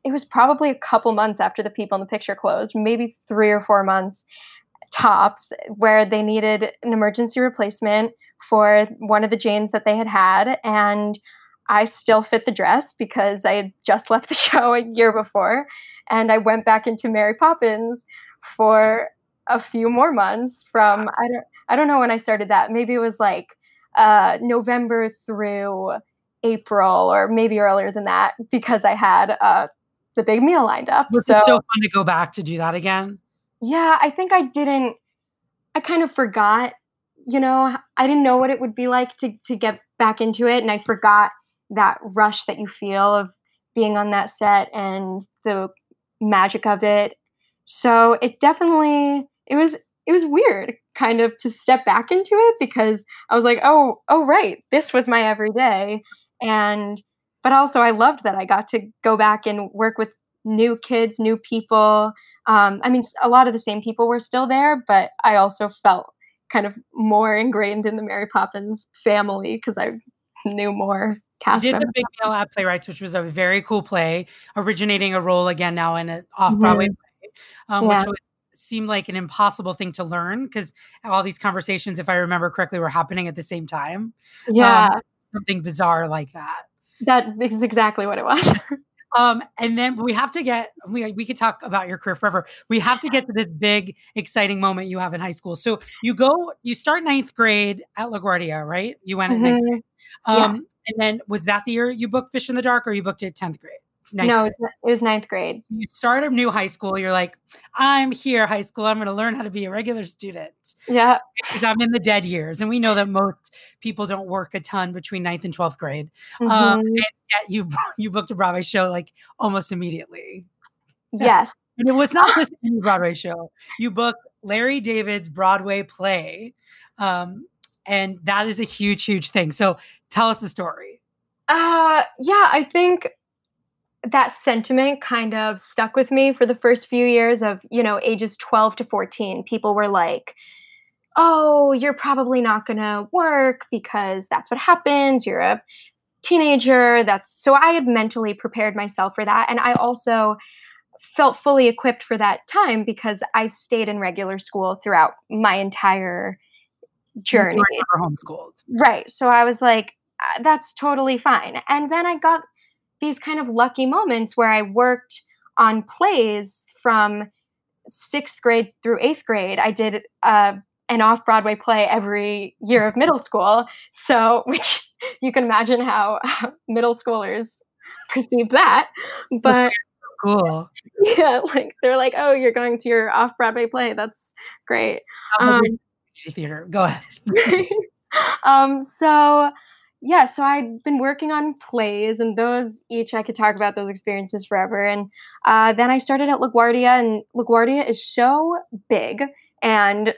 Speaker 4: it was probably a couple months after the people in the picture closed, maybe three or four months tops where they needed an emergency replacement for one of the Janes that they had had. And I still fit the dress because I had just left the show a year before. And I went back into Mary Poppins for a few more months from I don't I don't know when I started that. Maybe it was like uh, November through April or maybe earlier than that because I had uh, the big meal lined up.
Speaker 3: Was
Speaker 4: so,
Speaker 3: it so fun to go back to do that again?
Speaker 4: Yeah, I think I didn't. I kind of forgot. You know, I didn't know what it would be like to to get back into it, and I forgot that rush that you feel of being on that set and the magic of it. So it definitely it was it was weird kind of to step back into it because I was like, oh, oh right, this was my everyday. And but also I loved that I got to go back and work with new kids, new people, um, I mean, a lot of the same people were still there, but I also felt kind of more ingrained in the Mary Poppins family because I knew more. Cast
Speaker 3: you did the Big Meal at Playwrights, which was a very cool play, originating a role again now in an off Broadway mm-hmm. play, um, yeah. which was, seemed like an impossible thing to learn because all these conversations, if I remember correctly, were happening at the same time.
Speaker 4: Yeah,
Speaker 3: um, something bizarre like that.
Speaker 4: That is exactly what it was.
Speaker 3: Um, and then we have to get we we could talk about your career forever. We have to get to this big, exciting moment you have in high school. So you go, you start ninth grade at LaGuardia, right? You went mm-hmm. at ninth grade. Um, yeah. and then was that the year you booked Fish in the Dark, or you booked it tenth grade?
Speaker 4: No, grade. it was ninth grade.
Speaker 3: You start a new high school. You're like, I'm here, high school. I'm going to learn how to be a regular student.
Speaker 4: Yeah.
Speaker 3: Because I'm in the dead years. And we know that most people don't work a ton between ninth and 12th grade. Um, mm-hmm. Um, and yet you, you booked a Broadway show like almost immediately.
Speaker 4: That's, yes.
Speaker 3: And it was not just any Broadway show. You booked Larry David's Broadway play. Um, and that is a huge, huge thing. So tell us the story.
Speaker 4: Uh, yeah, I think that sentiment kind of stuck with me for the first few years of, you know, ages 12 to 14. People were like, oh, you're probably not going to work because that's what happens. You're a teenager. That's so I had mentally prepared myself for that. And I also felt fully equipped for that time because I stayed in regular school throughout my entire journey.
Speaker 3: Were homeschooled.
Speaker 4: Right. So I was like, uh, that's totally fine. And then I got these kind of lucky moments where I worked on plays from sixth grade through eighth grade. I did uh, an off Broadway play every year of middle school. So, which you can imagine how middle schoolers perceive that. But
Speaker 3: cool.
Speaker 4: Yeah, like they're like, oh, you're going to your off Broadway play. That's great. Um,
Speaker 3: theater. Go ahead.
Speaker 4: um, so yeah, so I'd been working on plays, and those each I could talk about those experiences forever. And uh, then I started at LaGuardia, and LaGuardia is so big, and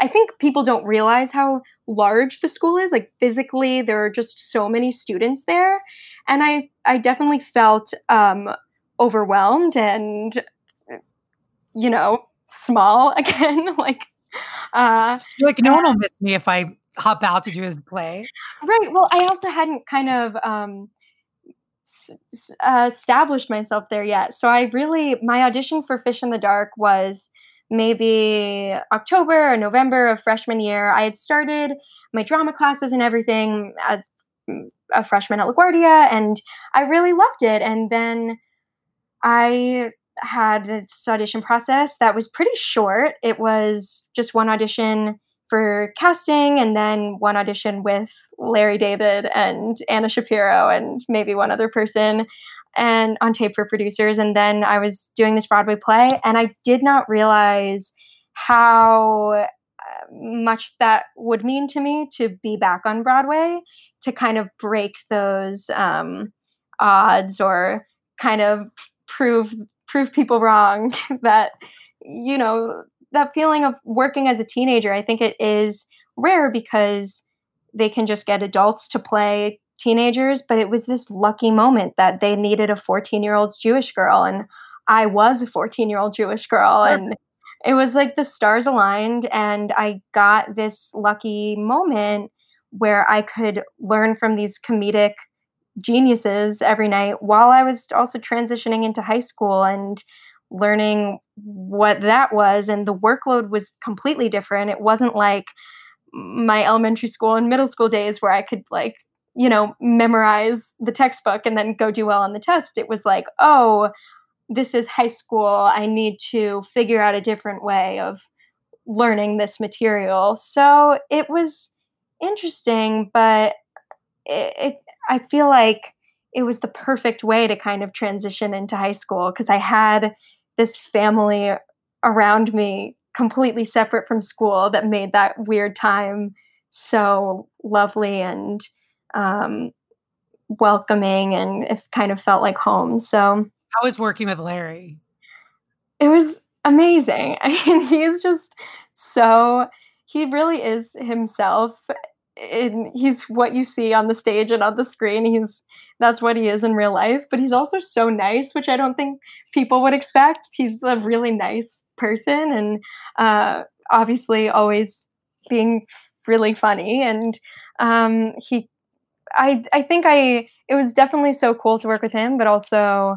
Speaker 4: I think people don't realize how large the school is. Like physically, there are just so many students there, and I I definitely felt um, overwhelmed and you know small again. like uh,
Speaker 3: like no one will miss me if I hop out to do his play.
Speaker 4: Right. Well, I also hadn't kind of um, uh, established myself there yet. So I really my audition for Fish in the Dark was maybe October or November of freshman year. I had started my drama classes and everything as a freshman at LaGuardia, and I really loved it. And then I had this audition process that was pretty short. It was just one audition for casting and then one audition with Larry David and Anna Shapiro and maybe one other person and on tape for producers. And then I was doing this Broadway play and I did not realize how uh, much that would mean to me to be back on Broadway to kind of break those um, odds or kind of prove prove people wrong that you know that feeling of working as a teenager i think it is rare because they can just get adults to play teenagers but it was this lucky moment that they needed a 14 year old jewish girl and i was a 14 year old jewish girl and it was like the stars aligned and i got this lucky moment where i could learn from these comedic geniuses every night while I was also transitioning into high school and learning what that was. And the workload was completely different. It wasn't like my elementary school and middle school days where I could, like, you know, memorize the textbook and then go do well on the test. It was like, oh, this is high school. I need to figure out a different way of learning this material. So it was interesting, but it, it I feel like it was the perfect way to kind of transition into high school because I had this family around me completely separate from school that made that weird time so lovely and um, welcoming and it kind of felt like home. So
Speaker 3: how was working with Larry?
Speaker 4: It was amazing. I mean, he's just so he really is himself and he's what you see on the stage and on the screen. He's that's what he is in real life, but he's also so nice, which I don't think people would expect. He's a really nice person and uh, obviously always being really funny. And um, he, I, I think I, it was definitely so cool to work with him, but also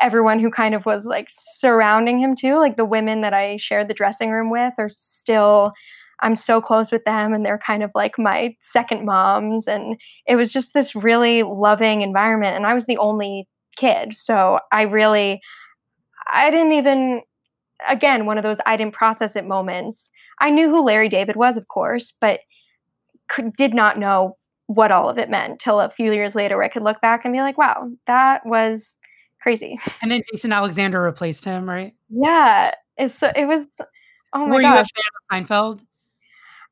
Speaker 4: everyone who kind of was like surrounding him too. Like the women that I shared the dressing room with are still I'm so close with them and they're kind of like my second moms. And it was just this really loving environment. And I was the only kid. So I really, I didn't even, again, one of those I didn't process it moments. I knew who Larry David was, of course, but could, did not know what all of it meant till a few years later where I could look back and be like, wow, that was crazy.
Speaker 3: And then Jason Alexander replaced him, right?
Speaker 4: Yeah. It's it was oh my
Speaker 3: Were
Speaker 4: gosh.
Speaker 3: you a fan of Seinfeld?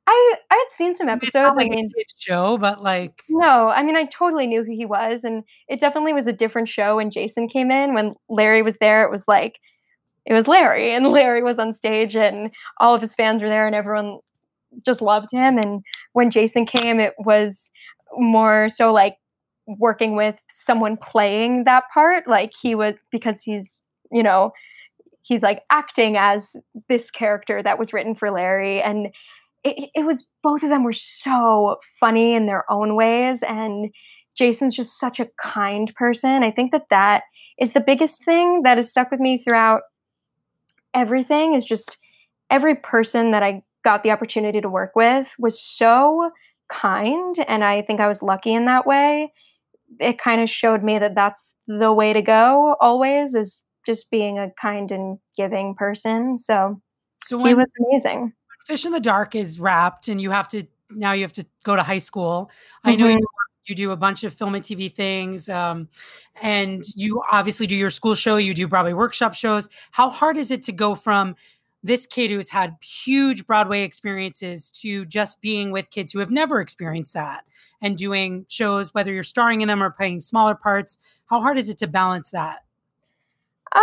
Speaker 4: I I had seen some episodes.
Speaker 3: like
Speaker 4: I mean,
Speaker 3: a show, but like
Speaker 4: no, I mean, I totally knew who he was, and it definitely was a different show when Jason came in. When Larry was there, it was like it was Larry, and Larry was on stage, and all of his fans were there, and everyone just loved him. And when Jason came, it was more so like working with someone playing that part. Like he was because he's you know he's like acting as this character that was written for Larry, and it, it was both of them were so funny in their own ways and jason's just such a kind person. I think that that is the biggest thing that has stuck with me throughout everything is just every person that i got the opportunity to work with was so kind and i think i was lucky in that way. It kind of showed me that that's the way to go always is just being a kind and giving person. So, so when, he was amazing
Speaker 3: Fish in the Dark is wrapped, and you have to now you have to go to high school. Mm-hmm. I know you, mm-hmm. you, do a bunch of film and TV things, um, and you obviously do your school show. You do Broadway workshop shows. How hard is it to go from this kid who's had huge Broadway experiences to just being with kids who have never experienced that and doing shows, whether you're starring in them or playing smaller parts? How hard is it to balance that?
Speaker 4: Uh,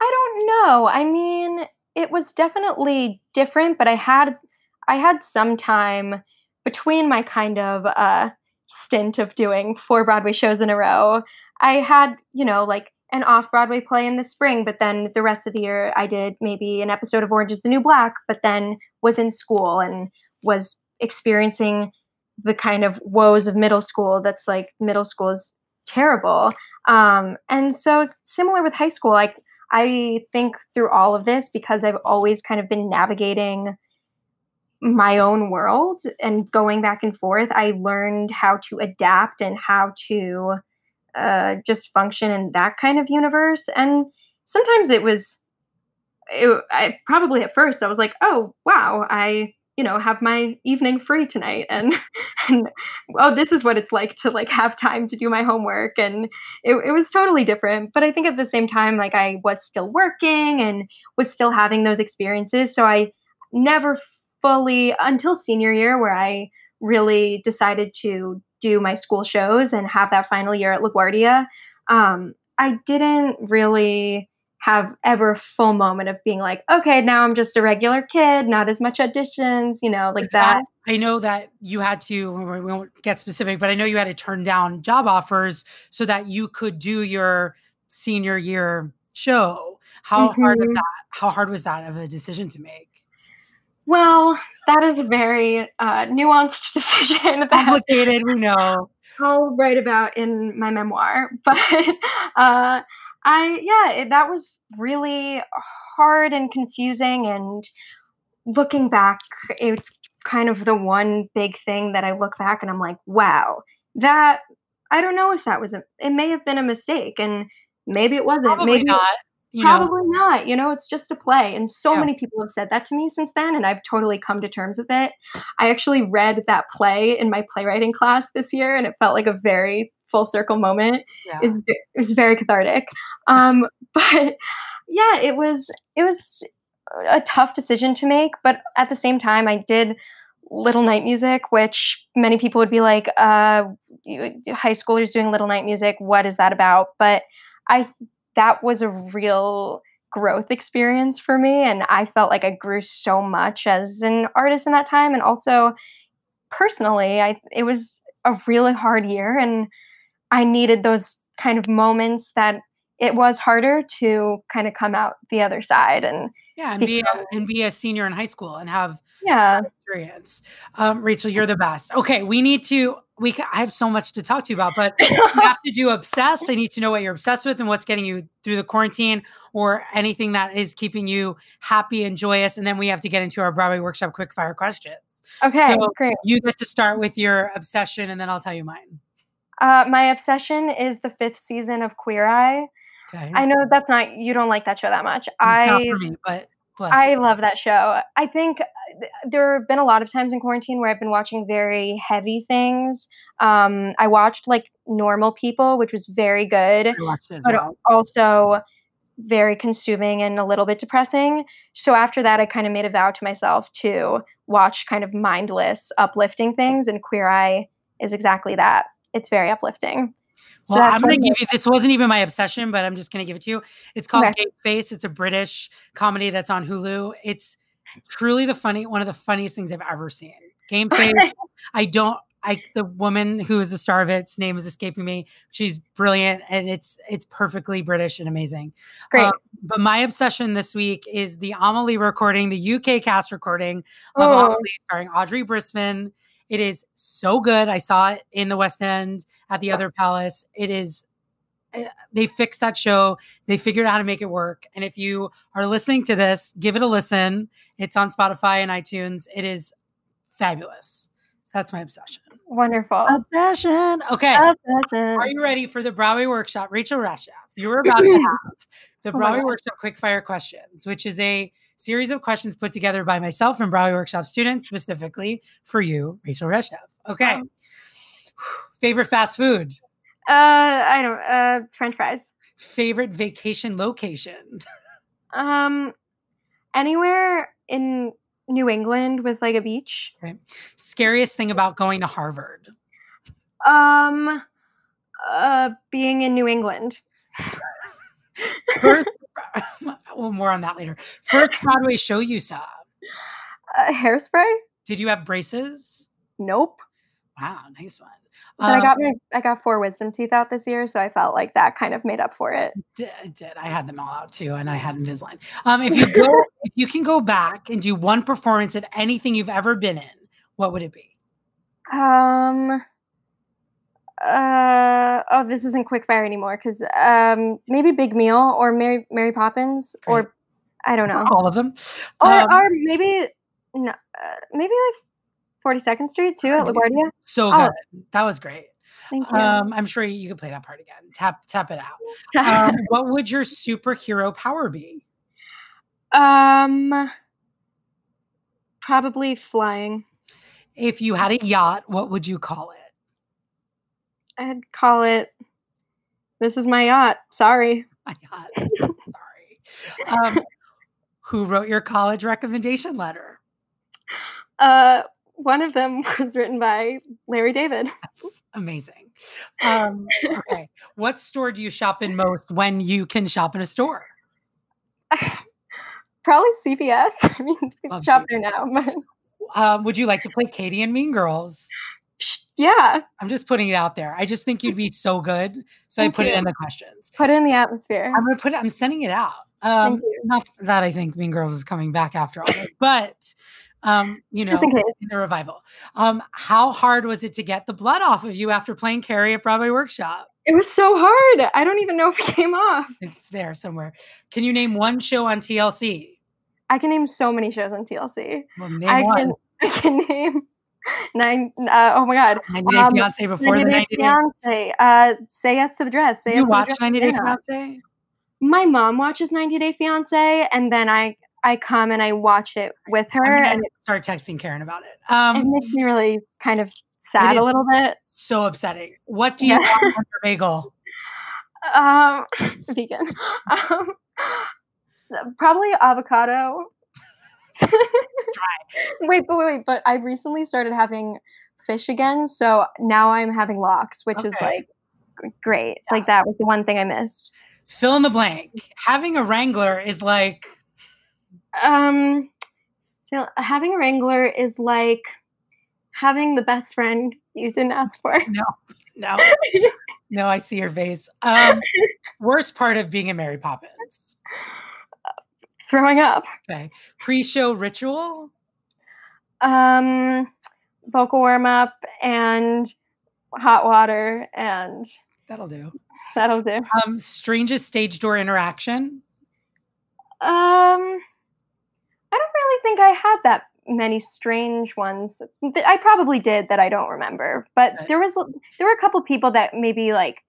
Speaker 4: I don't know. I mean, it was definitely different, but I had I had some time between my kind of uh, stint of doing four Broadway shows in a row. I had, you know, like an off Broadway play in the spring, but then the rest of the year I did maybe an episode of Orange is the New Black, but then was in school and was experiencing the kind of woes of middle school that's like middle school is terrible um, and so similar with high school like i think through all of this because i've always kind of been navigating my own world and going back and forth i learned how to adapt and how to uh, just function in that kind of universe. And sometimes it was it, I probably at first I was like, oh wow, I you know have my evening free tonight, and and oh this is what it's like to like have time to do my homework, and it, it was totally different. But I think at the same time, like I was still working and was still having those experiences, so I never fully until senior year where I really decided to do my school shows and have that final year at LaGuardia. Um, I didn't really have ever full moment of being like, okay, now I'm just a regular kid, not as much auditions, you know, like that, that.
Speaker 3: I know that you had to, we won't get specific, but I know you had to turn down job offers so that you could do your senior year show. How mm-hmm. hard was that? How hard was that of a decision to make?
Speaker 4: Well, that is a very uh, nuanced decision.
Speaker 3: Complicated, we know.
Speaker 4: I'll write about in my memoir, but uh, I yeah, it, that was really hard and confusing and looking back, it's kind of the one big thing that I look back and I'm like, wow, that I don't know if that was a it may have been a mistake and maybe it wasn't.
Speaker 3: Probably
Speaker 4: maybe
Speaker 3: not.
Speaker 4: Probably know. not. You know, it's just a play. And so yeah. many people have said that to me since then, and I've totally come to terms with it. I actually read that play in my playwriting class this year, and it felt like a very full circle moment. Yeah. Is it was very cathartic. Um, but yeah, it was it was a tough decision to make, but at the same time, I did little night music, which many people would be like, uh, high schoolers doing little night music. What is that about? But I that was a real growth experience for me, and I felt like I grew so much as an artist in that time, and also personally, I it was a really hard year, and I needed those kind of moments that it was harder to kind of come out the other side and
Speaker 3: yeah and be a, and be a senior in high school and have
Speaker 4: yeah.
Speaker 3: experience. Um, rachel you're the best. Okay we need to we i have so much to talk to you about but we have to do obsessed. I need to know what you're obsessed with and what's getting you through the quarantine or anything that is keeping you happy and joyous and then we have to get into our broadway workshop quick fire questions.
Speaker 4: Okay so great.
Speaker 3: you get to start with your obsession and then i'll tell you mine
Speaker 4: uh, my obsession is the fifth season of Queer Eye. Okay. I know that's not you don't like that show that much. I
Speaker 3: me, but
Speaker 4: I love that show. I think uh, there have been a lot of times in quarantine where I've been watching very heavy things. Um, I watched like Normal People, which was very good, but
Speaker 3: well.
Speaker 4: also very consuming and a little bit depressing. So after that, I kind of made a vow to myself to watch kind of mindless, uplifting things, and Queer Eye is exactly that it's very uplifting.
Speaker 3: So well, I'm going to give you this wasn't even my obsession, but I'm just going to give it to you. It's called okay. Game Face. It's a British comedy that's on Hulu. It's truly the funny one of the funniest things I've ever seen. Game Face. I don't I the woman who is the star of its name is escaping me. She's brilliant and it's it's perfectly British and amazing.
Speaker 4: Great. Um,
Speaker 3: but my obsession this week is the Amelie recording, the UK cast recording of oh. Amelie starring Audrey Brisson it is so good. I saw it in the West End at the other palace. It is eh, they fixed that show. They figured out how to make it work. And if you are listening to this, give it a listen. It's on Spotify and iTunes. It is fabulous. So that's my obsession.
Speaker 4: Wonderful.
Speaker 3: Obsession. Okay.
Speaker 4: Obsession.
Speaker 3: Are you ready for the Broadway workshop? Rachel Resheff, you're about to have the oh Broadway Workshop Quick Fire Questions, which is a series of questions put together by myself and Broadway Workshop students specifically for you, Rachel Resheff. Okay. Um, Favorite fast food?
Speaker 4: Uh, I don't. Uh, French fries.
Speaker 3: Favorite vacation location?
Speaker 4: um, anywhere in New England with like a beach.
Speaker 3: Okay. Scariest thing about going to Harvard?
Speaker 4: Um, uh, being in New England.
Speaker 3: First, well, more on that later. First Broadway show you saw?
Speaker 4: Uh, hairspray.
Speaker 3: Did you have braces?
Speaker 4: Nope.
Speaker 3: Wow, nice one.
Speaker 4: But um, I got my I got four wisdom teeth out this year, so I felt like that kind of made up for it.
Speaker 3: Did, did. I had them all out too, and I had Invisalign. Um, if you go, if you can go back and do one performance of anything you've ever been in, what would it be?
Speaker 4: Um. Uh oh, this isn't quick fire anymore because um maybe Big Meal or Mary Mary Poppins
Speaker 3: Great.
Speaker 4: or I don't know
Speaker 3: All of them.
Speaker 4: or
Speaker 3: Um,
Speaker 4: or maybe no uh, maybe like Forty Second Street too at. LaGuardia.
Speaker 3: so
Speaker 4: oh.
Speaker 3: good. That was great.
Speaker 4: Thank you.
Speaker 3: Um, I'm sure you could play that part again. Tap tap it out. Um, what would your superhero power be?
Speaker 4: um, probably flying.
Speaker 3: If you had a yacht, what would you call it?
Speaker 4: I'd call it. This is my yacht. Sorry.
Speaker 3: My yacht. Sorry. Um, who wrote your college recommendation letter?
Speaker 4: Uh, one of them was written by Larry David.
Speaker 3: That's amazing. Um, okay. What store do you shop in most when you can shop in a store?
Speaker 4: Probably CVS. I mean,
Speaker 3: Love
Speaker 4: shop there now. But
Speaker 3: Um, would you like to play Katie and Mean Girls?
Speaker 4: Yeah,
Speaker 3: I'm just putting it out there. I just think you'd be so good. So
Speaker 4: Thank
Speaker 3: I put it in the questions.
Speaker 4: put it in the atmosphere.
Speaker 3: I'm gonna put it, I'm sending it out. Um, not that I think Mean Girls is coming back after all, but um, you know,
Speaker 4: Just in case.
Speaker 3: in the revival. Um, how hard was it to get the blood off of you after playing Carrie at Broadway Workshop?
Speaker 4: It was so hard. I don't even know if it came off.
Speaker 3: It's there somewhere. Can you name one show on TLC?
Speaker 4: I can name so many shows on TLC.
Speaker 3: Well,
Speaker 4: I
Speaker 3: one.
Speaker 4: can. I can name nine. Uh, oh my god.
Speaker 3: 90 Day
Speaker 4: um,
Speaker 3: Fiance before the
Speaker 4: 90
Speaker 3: 90
Speaker 4: Day. Fiance. Uh, say yes to the dress. Say yes
Speaker 3: You
Speaker 4: to
Speaker 3: watch
Speaker 4: the
Speaker 3: 90 Day Fiance?
Speaker 4: My mom watches 90 Day Fiance, and then I I come and I watch it with her,
Speaker 3: I'm
Speaker 4: and
Speaker 3: start texting Karen about it.
Speaker 4: it
Speaker 3: Um,
Speaker 4: makes me really kind of sad a little bit.
Speaker 3: so upsetting. What do you
Speaker 4: Yeah.
Speaker 3: want on your bagel?
Speaker 4: Um, vegan. Um, probably avocado. wait, but wait, wait, but I recently started having fish again, so now I'm having lox, which is like great. Like that was the one thing I missed.
Speaker 3: Fill in the blank. Having a Wrangler is like
Speaker 4: Um, having a wrangler is like having the best friend you didn't ask for.
Speaker 3: No. No, no. I see your face. Um, worst part of being a Mary Poppins.
Speaker 4: Throwing up.
Speaker 3: Okay, pre-show ritual.
Speaker 4: Um, vocal warm up and hot water, and
Speaker 3: That'll do.
Speaker 4: that'll do.
Speaker 3: Um, strangest stage door interaction.
Speaker 4: Um, I don't really think I had that many strange ones. I probably did that I don't remember, but
Speaker 3: Okay.
Speaker 4: there was there were a couple people that maybe like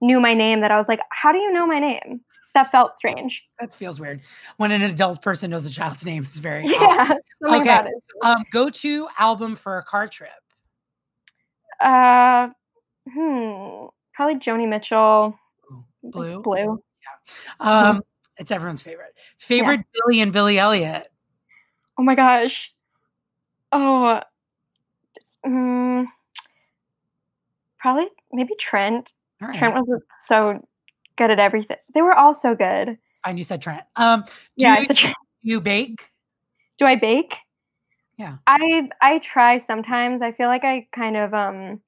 Speaker 4: knew my name that I was like, "How do you know my name?" That felt strange.
Speaker 3: That feels weird. When an adult person knows a child's name is very.
Speaker 4: Yeah,
Speaker 3: Okay.
Speaker 4: about it.
Speaker 3: Um, go to album for a car trip.
Speaker 4: Uh, hmm, probably Joni Mitchell.
Speaker 3: Blue.
Speaker 4: Blue.
Speaker 3: Um, it's everyone's favorite. Favorite Billy and Billy Elliot.
Speaker 4: Oh my gosh. Oh. Mm, probably maybe Trent.
Speaker 3: Right.
Speaker 4: Trent was so good at everything. They were all so good.
Speaker 3: And you said Trent. Um, do
Speaker 4: Yeah,
Speaker 3: you,
Speaker 4: Trent.
Speaker 3: you bake?
Speaker 4: Do I bake?
Speaker 3: Yeah.
Speaker 4: I I try sometimes. I feel like I kind of um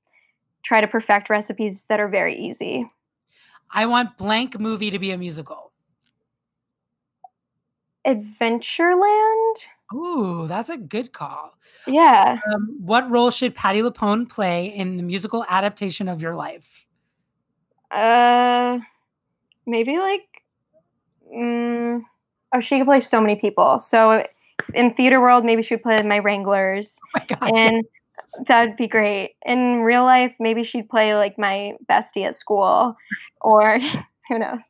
Speaker 4: try to perfect recipes that are very easy.
Speaker 3: I want blank movie to be a musical.
Speaker 4: Adventureland?
Speaker 3: Ooh, that's a good call.
Speaker 4: Yeah.
Speaker 3: Um, what role should Patti LuPone play in the musical adaptation of your life?
Speaker 4: Uh maybe like mm, oh she could play so many people. So in theater world maybe she would play my Wranglers
Speaker 3: Oh my God.
Speaker 4: and that'd be great. In real life maybe she'd play like my bestie at school or who knows.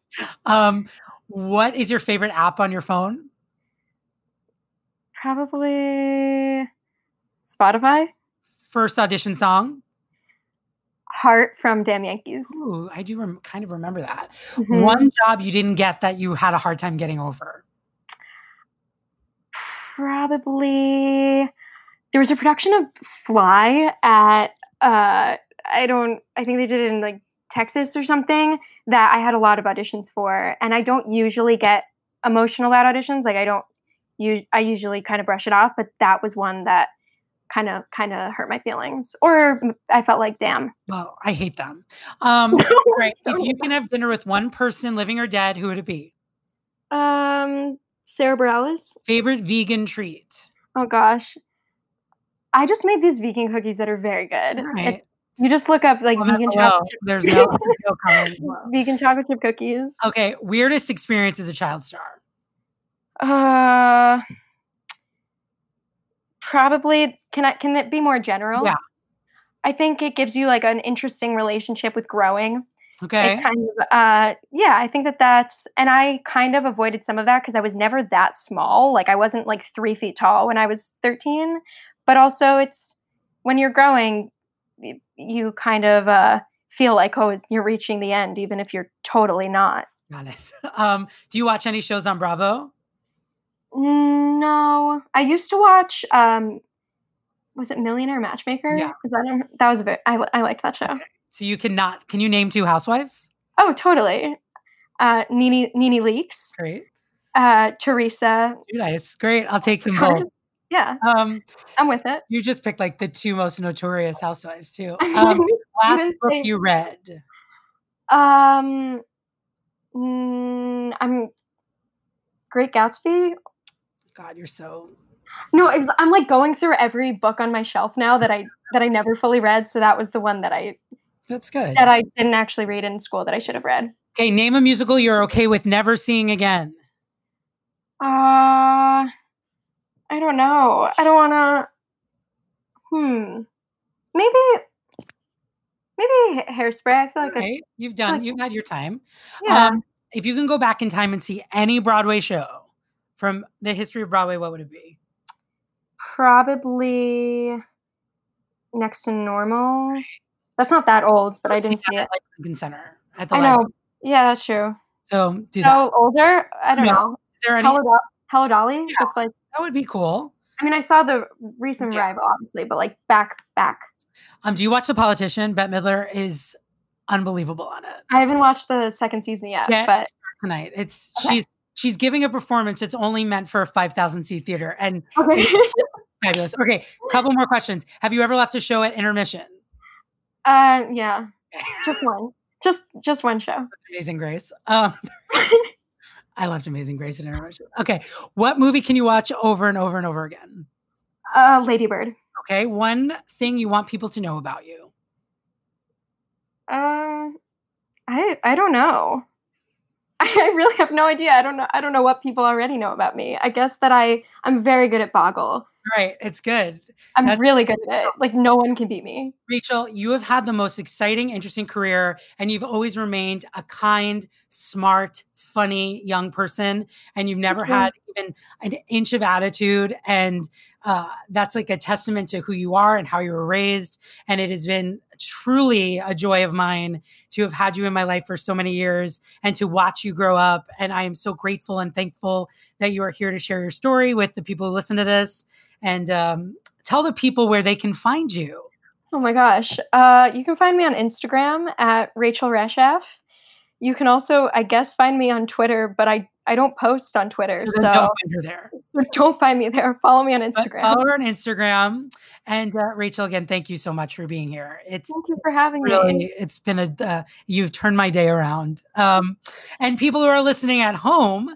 Speaker 3: Um, what is your favorite app on your phone?
Speaker 4: Probably Spotify.
Speaker 3: First audition song?
Speaker 4: Heart from Damn Yankees.
Speaker 3: Ooh, I do rem- kind of remember that.
Speaker 4: Mhm.
Speaker 3: One job you didn't get that you had a hard time getting over.
Speaker 4: Probably there was a production of Fly at uh I don't I think they did it in like Texas or something that I had a lot of auditions for and I don't usually get emotional about auditions like I don't you I usually kind of brush it off but that was one that kind of kind of hurt my feelings or I felt like damn
Speaker 3: Well, I hate them. Um, right. If you can have dinner with one person, living or dead, who would it be?
Speaker 4: um Sara Bareilles
Speaker 3: Favorite vegan treat?
Speaker 4: Oh gosh. I just made these vegan cookies that are very good.
Speaker 3: Right.
Speaker 4: You just look up like
Speaker 3: Well,
Speaker 4: vegan chocolate chip,
Speaker 3: there's no,
Speaker 4: vegan chocolate chip cookies.
Speaker 3: Okay, weirdest experience as a child star.
Speaker 4: Uh, probably. Can I? Can it be more general?
Speaker 3: Yeah.
Speaker 4: I think it gives you like an interesting relationship with growing.
Speaker 3: Okay.
Speaker 4: It kind of, uh, yeah, I think that that's, and I kind of avoided some of that because I was never that small. Like I wasn't like three feet tall when I was 13, but also it's when you're growing, you kind of uh, feel like, oh, you're reaching the end, even if you're totally not.
Speaker 3: Got it. Um, do you watch any shows on Bravo?
Speaker 4: No, I used to watch, um, was it Millionaire Matchmaker?
Speaker 3: Yeah.
Speaker 4: Was that, in- that was very, I, I liked that show.
Speaker 3: So you cannot. Can you name two housewives?
Speaker 4: Oh, totally. Uh, Nene, Nene Leakes,
Speaker 3: Great.
Speaker 4: uh, Teresa.
Speaker 3: Nice. Great. I'll take them both.
Speaker 4: Yeah,
Speaker 3: Um,
Speaker 4: I'm with it.
Speaker 3: you just picked like the two most notorious housewives too. Um, last book
Speaker 4: say-
Speaker 3: you read.
Speaker 4: Um, mm, I'm Great Gatsby.
Speaker 3: God, you're so.
Speaker 4: No, ex- I'm like going through every book on my shelf now that I that I never fully read. So that was the one that I
Speaker 3: That's good.
Speaker 4: that I didn't actually read in school that I should have read.
Speaker 3: Okay, name a musical you're okay with never seeing again.
Speaker 4: Uh, I don't know. I don't want to. Hmm. Maybe. Maybe hairspray. I feel like I,
Speaker 3: Right? You've done.
Speaker 4: like-
Speaker 3: You've had your time.
Speaker 4: yeah.
Speaker 3: Um, if you can go back in time and see any Broadway show from the history of Broadway, what would it be?
Speaker 4: probably next to normal. That's not that old, but I
Speaker 3: Let's
Speaker 4: didn't
Speaker 3: that
Speaker 4: see it.
Speaker 3: like Lincoln Center at the
Speaker 4: I
Speaker 3: library.
Speaker 4: know. Yeah, that's true.
Speaker 3: So do that.
Speaker 4: So older? I don't
Speaker 3: No.
Speaker 4: know.
Speaker 3: Is there any?
Speaker 4: Hello, Hello Dolly.
Speaker 3: Yeah.
Speaker 4: Like,
Speaker 3: That would be cool.
Speaker 4: I mean, I saw the recent
Speaker 3: Yeah.
Speaker 4: Rival, obviously, but like back, back.
Speaker 3: Um, do you watch The Politician? Bette Midler is unbelievable on it.
Speaker 4: I haven't watched the second season yet,
Speaker 3: Get
Speaker 4: but
Speaker 3: tonight. It's
Speaker 4: Okay.
Speaker 3: she's she's giving a performance that's only meant for a five thousand seat theater and
Speaker 4: okay.
Speaker 3: fabulous. Okay, couple more questions. Have you ever left a show at intermission?
Speaker 4: uh, yeah, just one, just just one show.
Speaker 3: Amazing Grace. Um, I left Amazing Grace at intermission. Okay, what movie can you watch over and over and over again?
Speaker 4: uh, Ladybird.
Speaker 3: Okay, one thing you want people to know about you.
Speaker 4: Um, I I don't know. I really have no idea. I don't know. I don't know what people already know about me. I guess that I I'm very good at Boggle.
Speaker 3: Right, it's good.
Speaker 4: I'm
Speaker 3: That's-
Speaker 4: really good at it. Like no one can beat me.
Speaker 3: Rachel, you have had the most exciting, interesting career, and you've always remained a kind, smart, funny young person. And you've never had even an inch of attitude. And uh, that's like a testament to who you are and how you were raised. And it has been truly a joy of mine to have had you in my life for so many years and to watch you grow up. And I am so grateful and thankful that you are here to share your story with the people who listen to this and um, tell the people where they can find you.
Speaker 4: Oh my gosh. Uh, you can find me on Instagram at Rachel Resheff. You can also, I guess, find me on Twitter, but I I don't post on Twitter,
Speaker 3: So
Speaker 4: so,
Speaker 3: don't find her there.
Speaker 4: don't find me there. Follow me on
Speaker 3: But
Speaker 4: Instagram.
Speaker 3: follow her on Instagram. And uh, Rachel, again, thank you so much for being here. It's
Speaker 4: Thank you for having me.
Speaker 3: really, it's been a, uh, you've turned my day around. Um, and people who are listening at home,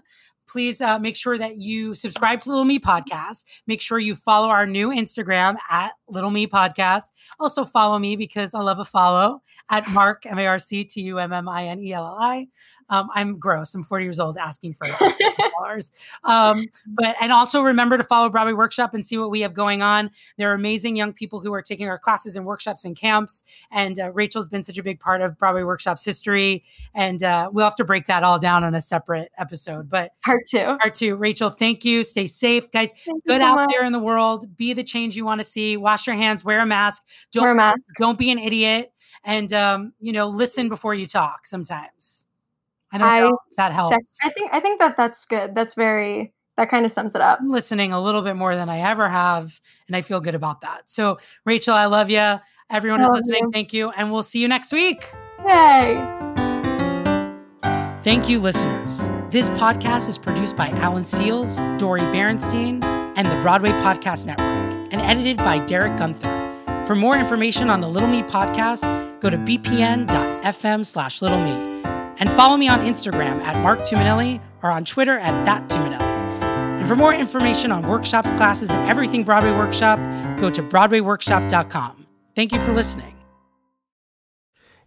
Speaker 3: please uh, make sure that you subscribe to the Little Me Podcast. Make sure you follow our new Instagram at Little Me Podcast. Also follow me because I love a follow at Mark M A R C T U M M I N E L L I. Um, I'm gross. I'm 40 years old asking for followers. Um, but and also remember to follow Broadway Workshop and see what we have going on. There are amazing young people who are taking our classes and workshops and camps. And uh, Rachel's been such a big part of Broadway Workshop's history. And uh, we'll have to break that all down on a separate episode. But
Speaker 4: Part two.
Speaker 3: part two, Rachel, thank you. Stay safe, guys.
Speaker 4: Thank
Speaker 3: Good
Speaker 4: so
Speaker 3: out
Speaker 4: much.
Speaker 3: there in the world. Be the change you want to see. Wash your hands. Wear a mask. Don't
Speaker 4: Wear a mask.
Speaker 3: don't be an idiot. And um, you know, listen before you talk. Sometimes. I don't
Speaker 4: I
Speaker 3: know if that helps.
Speaker 4: I think I think that that's good. That's very that kind of sums it up.
Speaker 3: I'm listening a little bit more than I ever have, and I feel good about that. So, Rachel, I love you. Everyone
Speaker 4: love
Speaker 3: listening,
Speaker 4: you.
Speaker 3: thank you, and we'll see you next week.
Speaker 4: Yay!
Speaker 3: Thank you, listeners. This podcast is produced by Alan Seales, Dori Berinstein, and the Broadway Podcast Network, and edited by Derek Gunther. For more information on the Little Me podcast, go to bpn.fm slash little me. And follow me on Instagram at Mark Tumminelli or on Twitter at that Tumminelli. And for more information on workshops, classes, and everything Broadway Workshop, go to BroadwayWorkshop.com. Thank you for listening.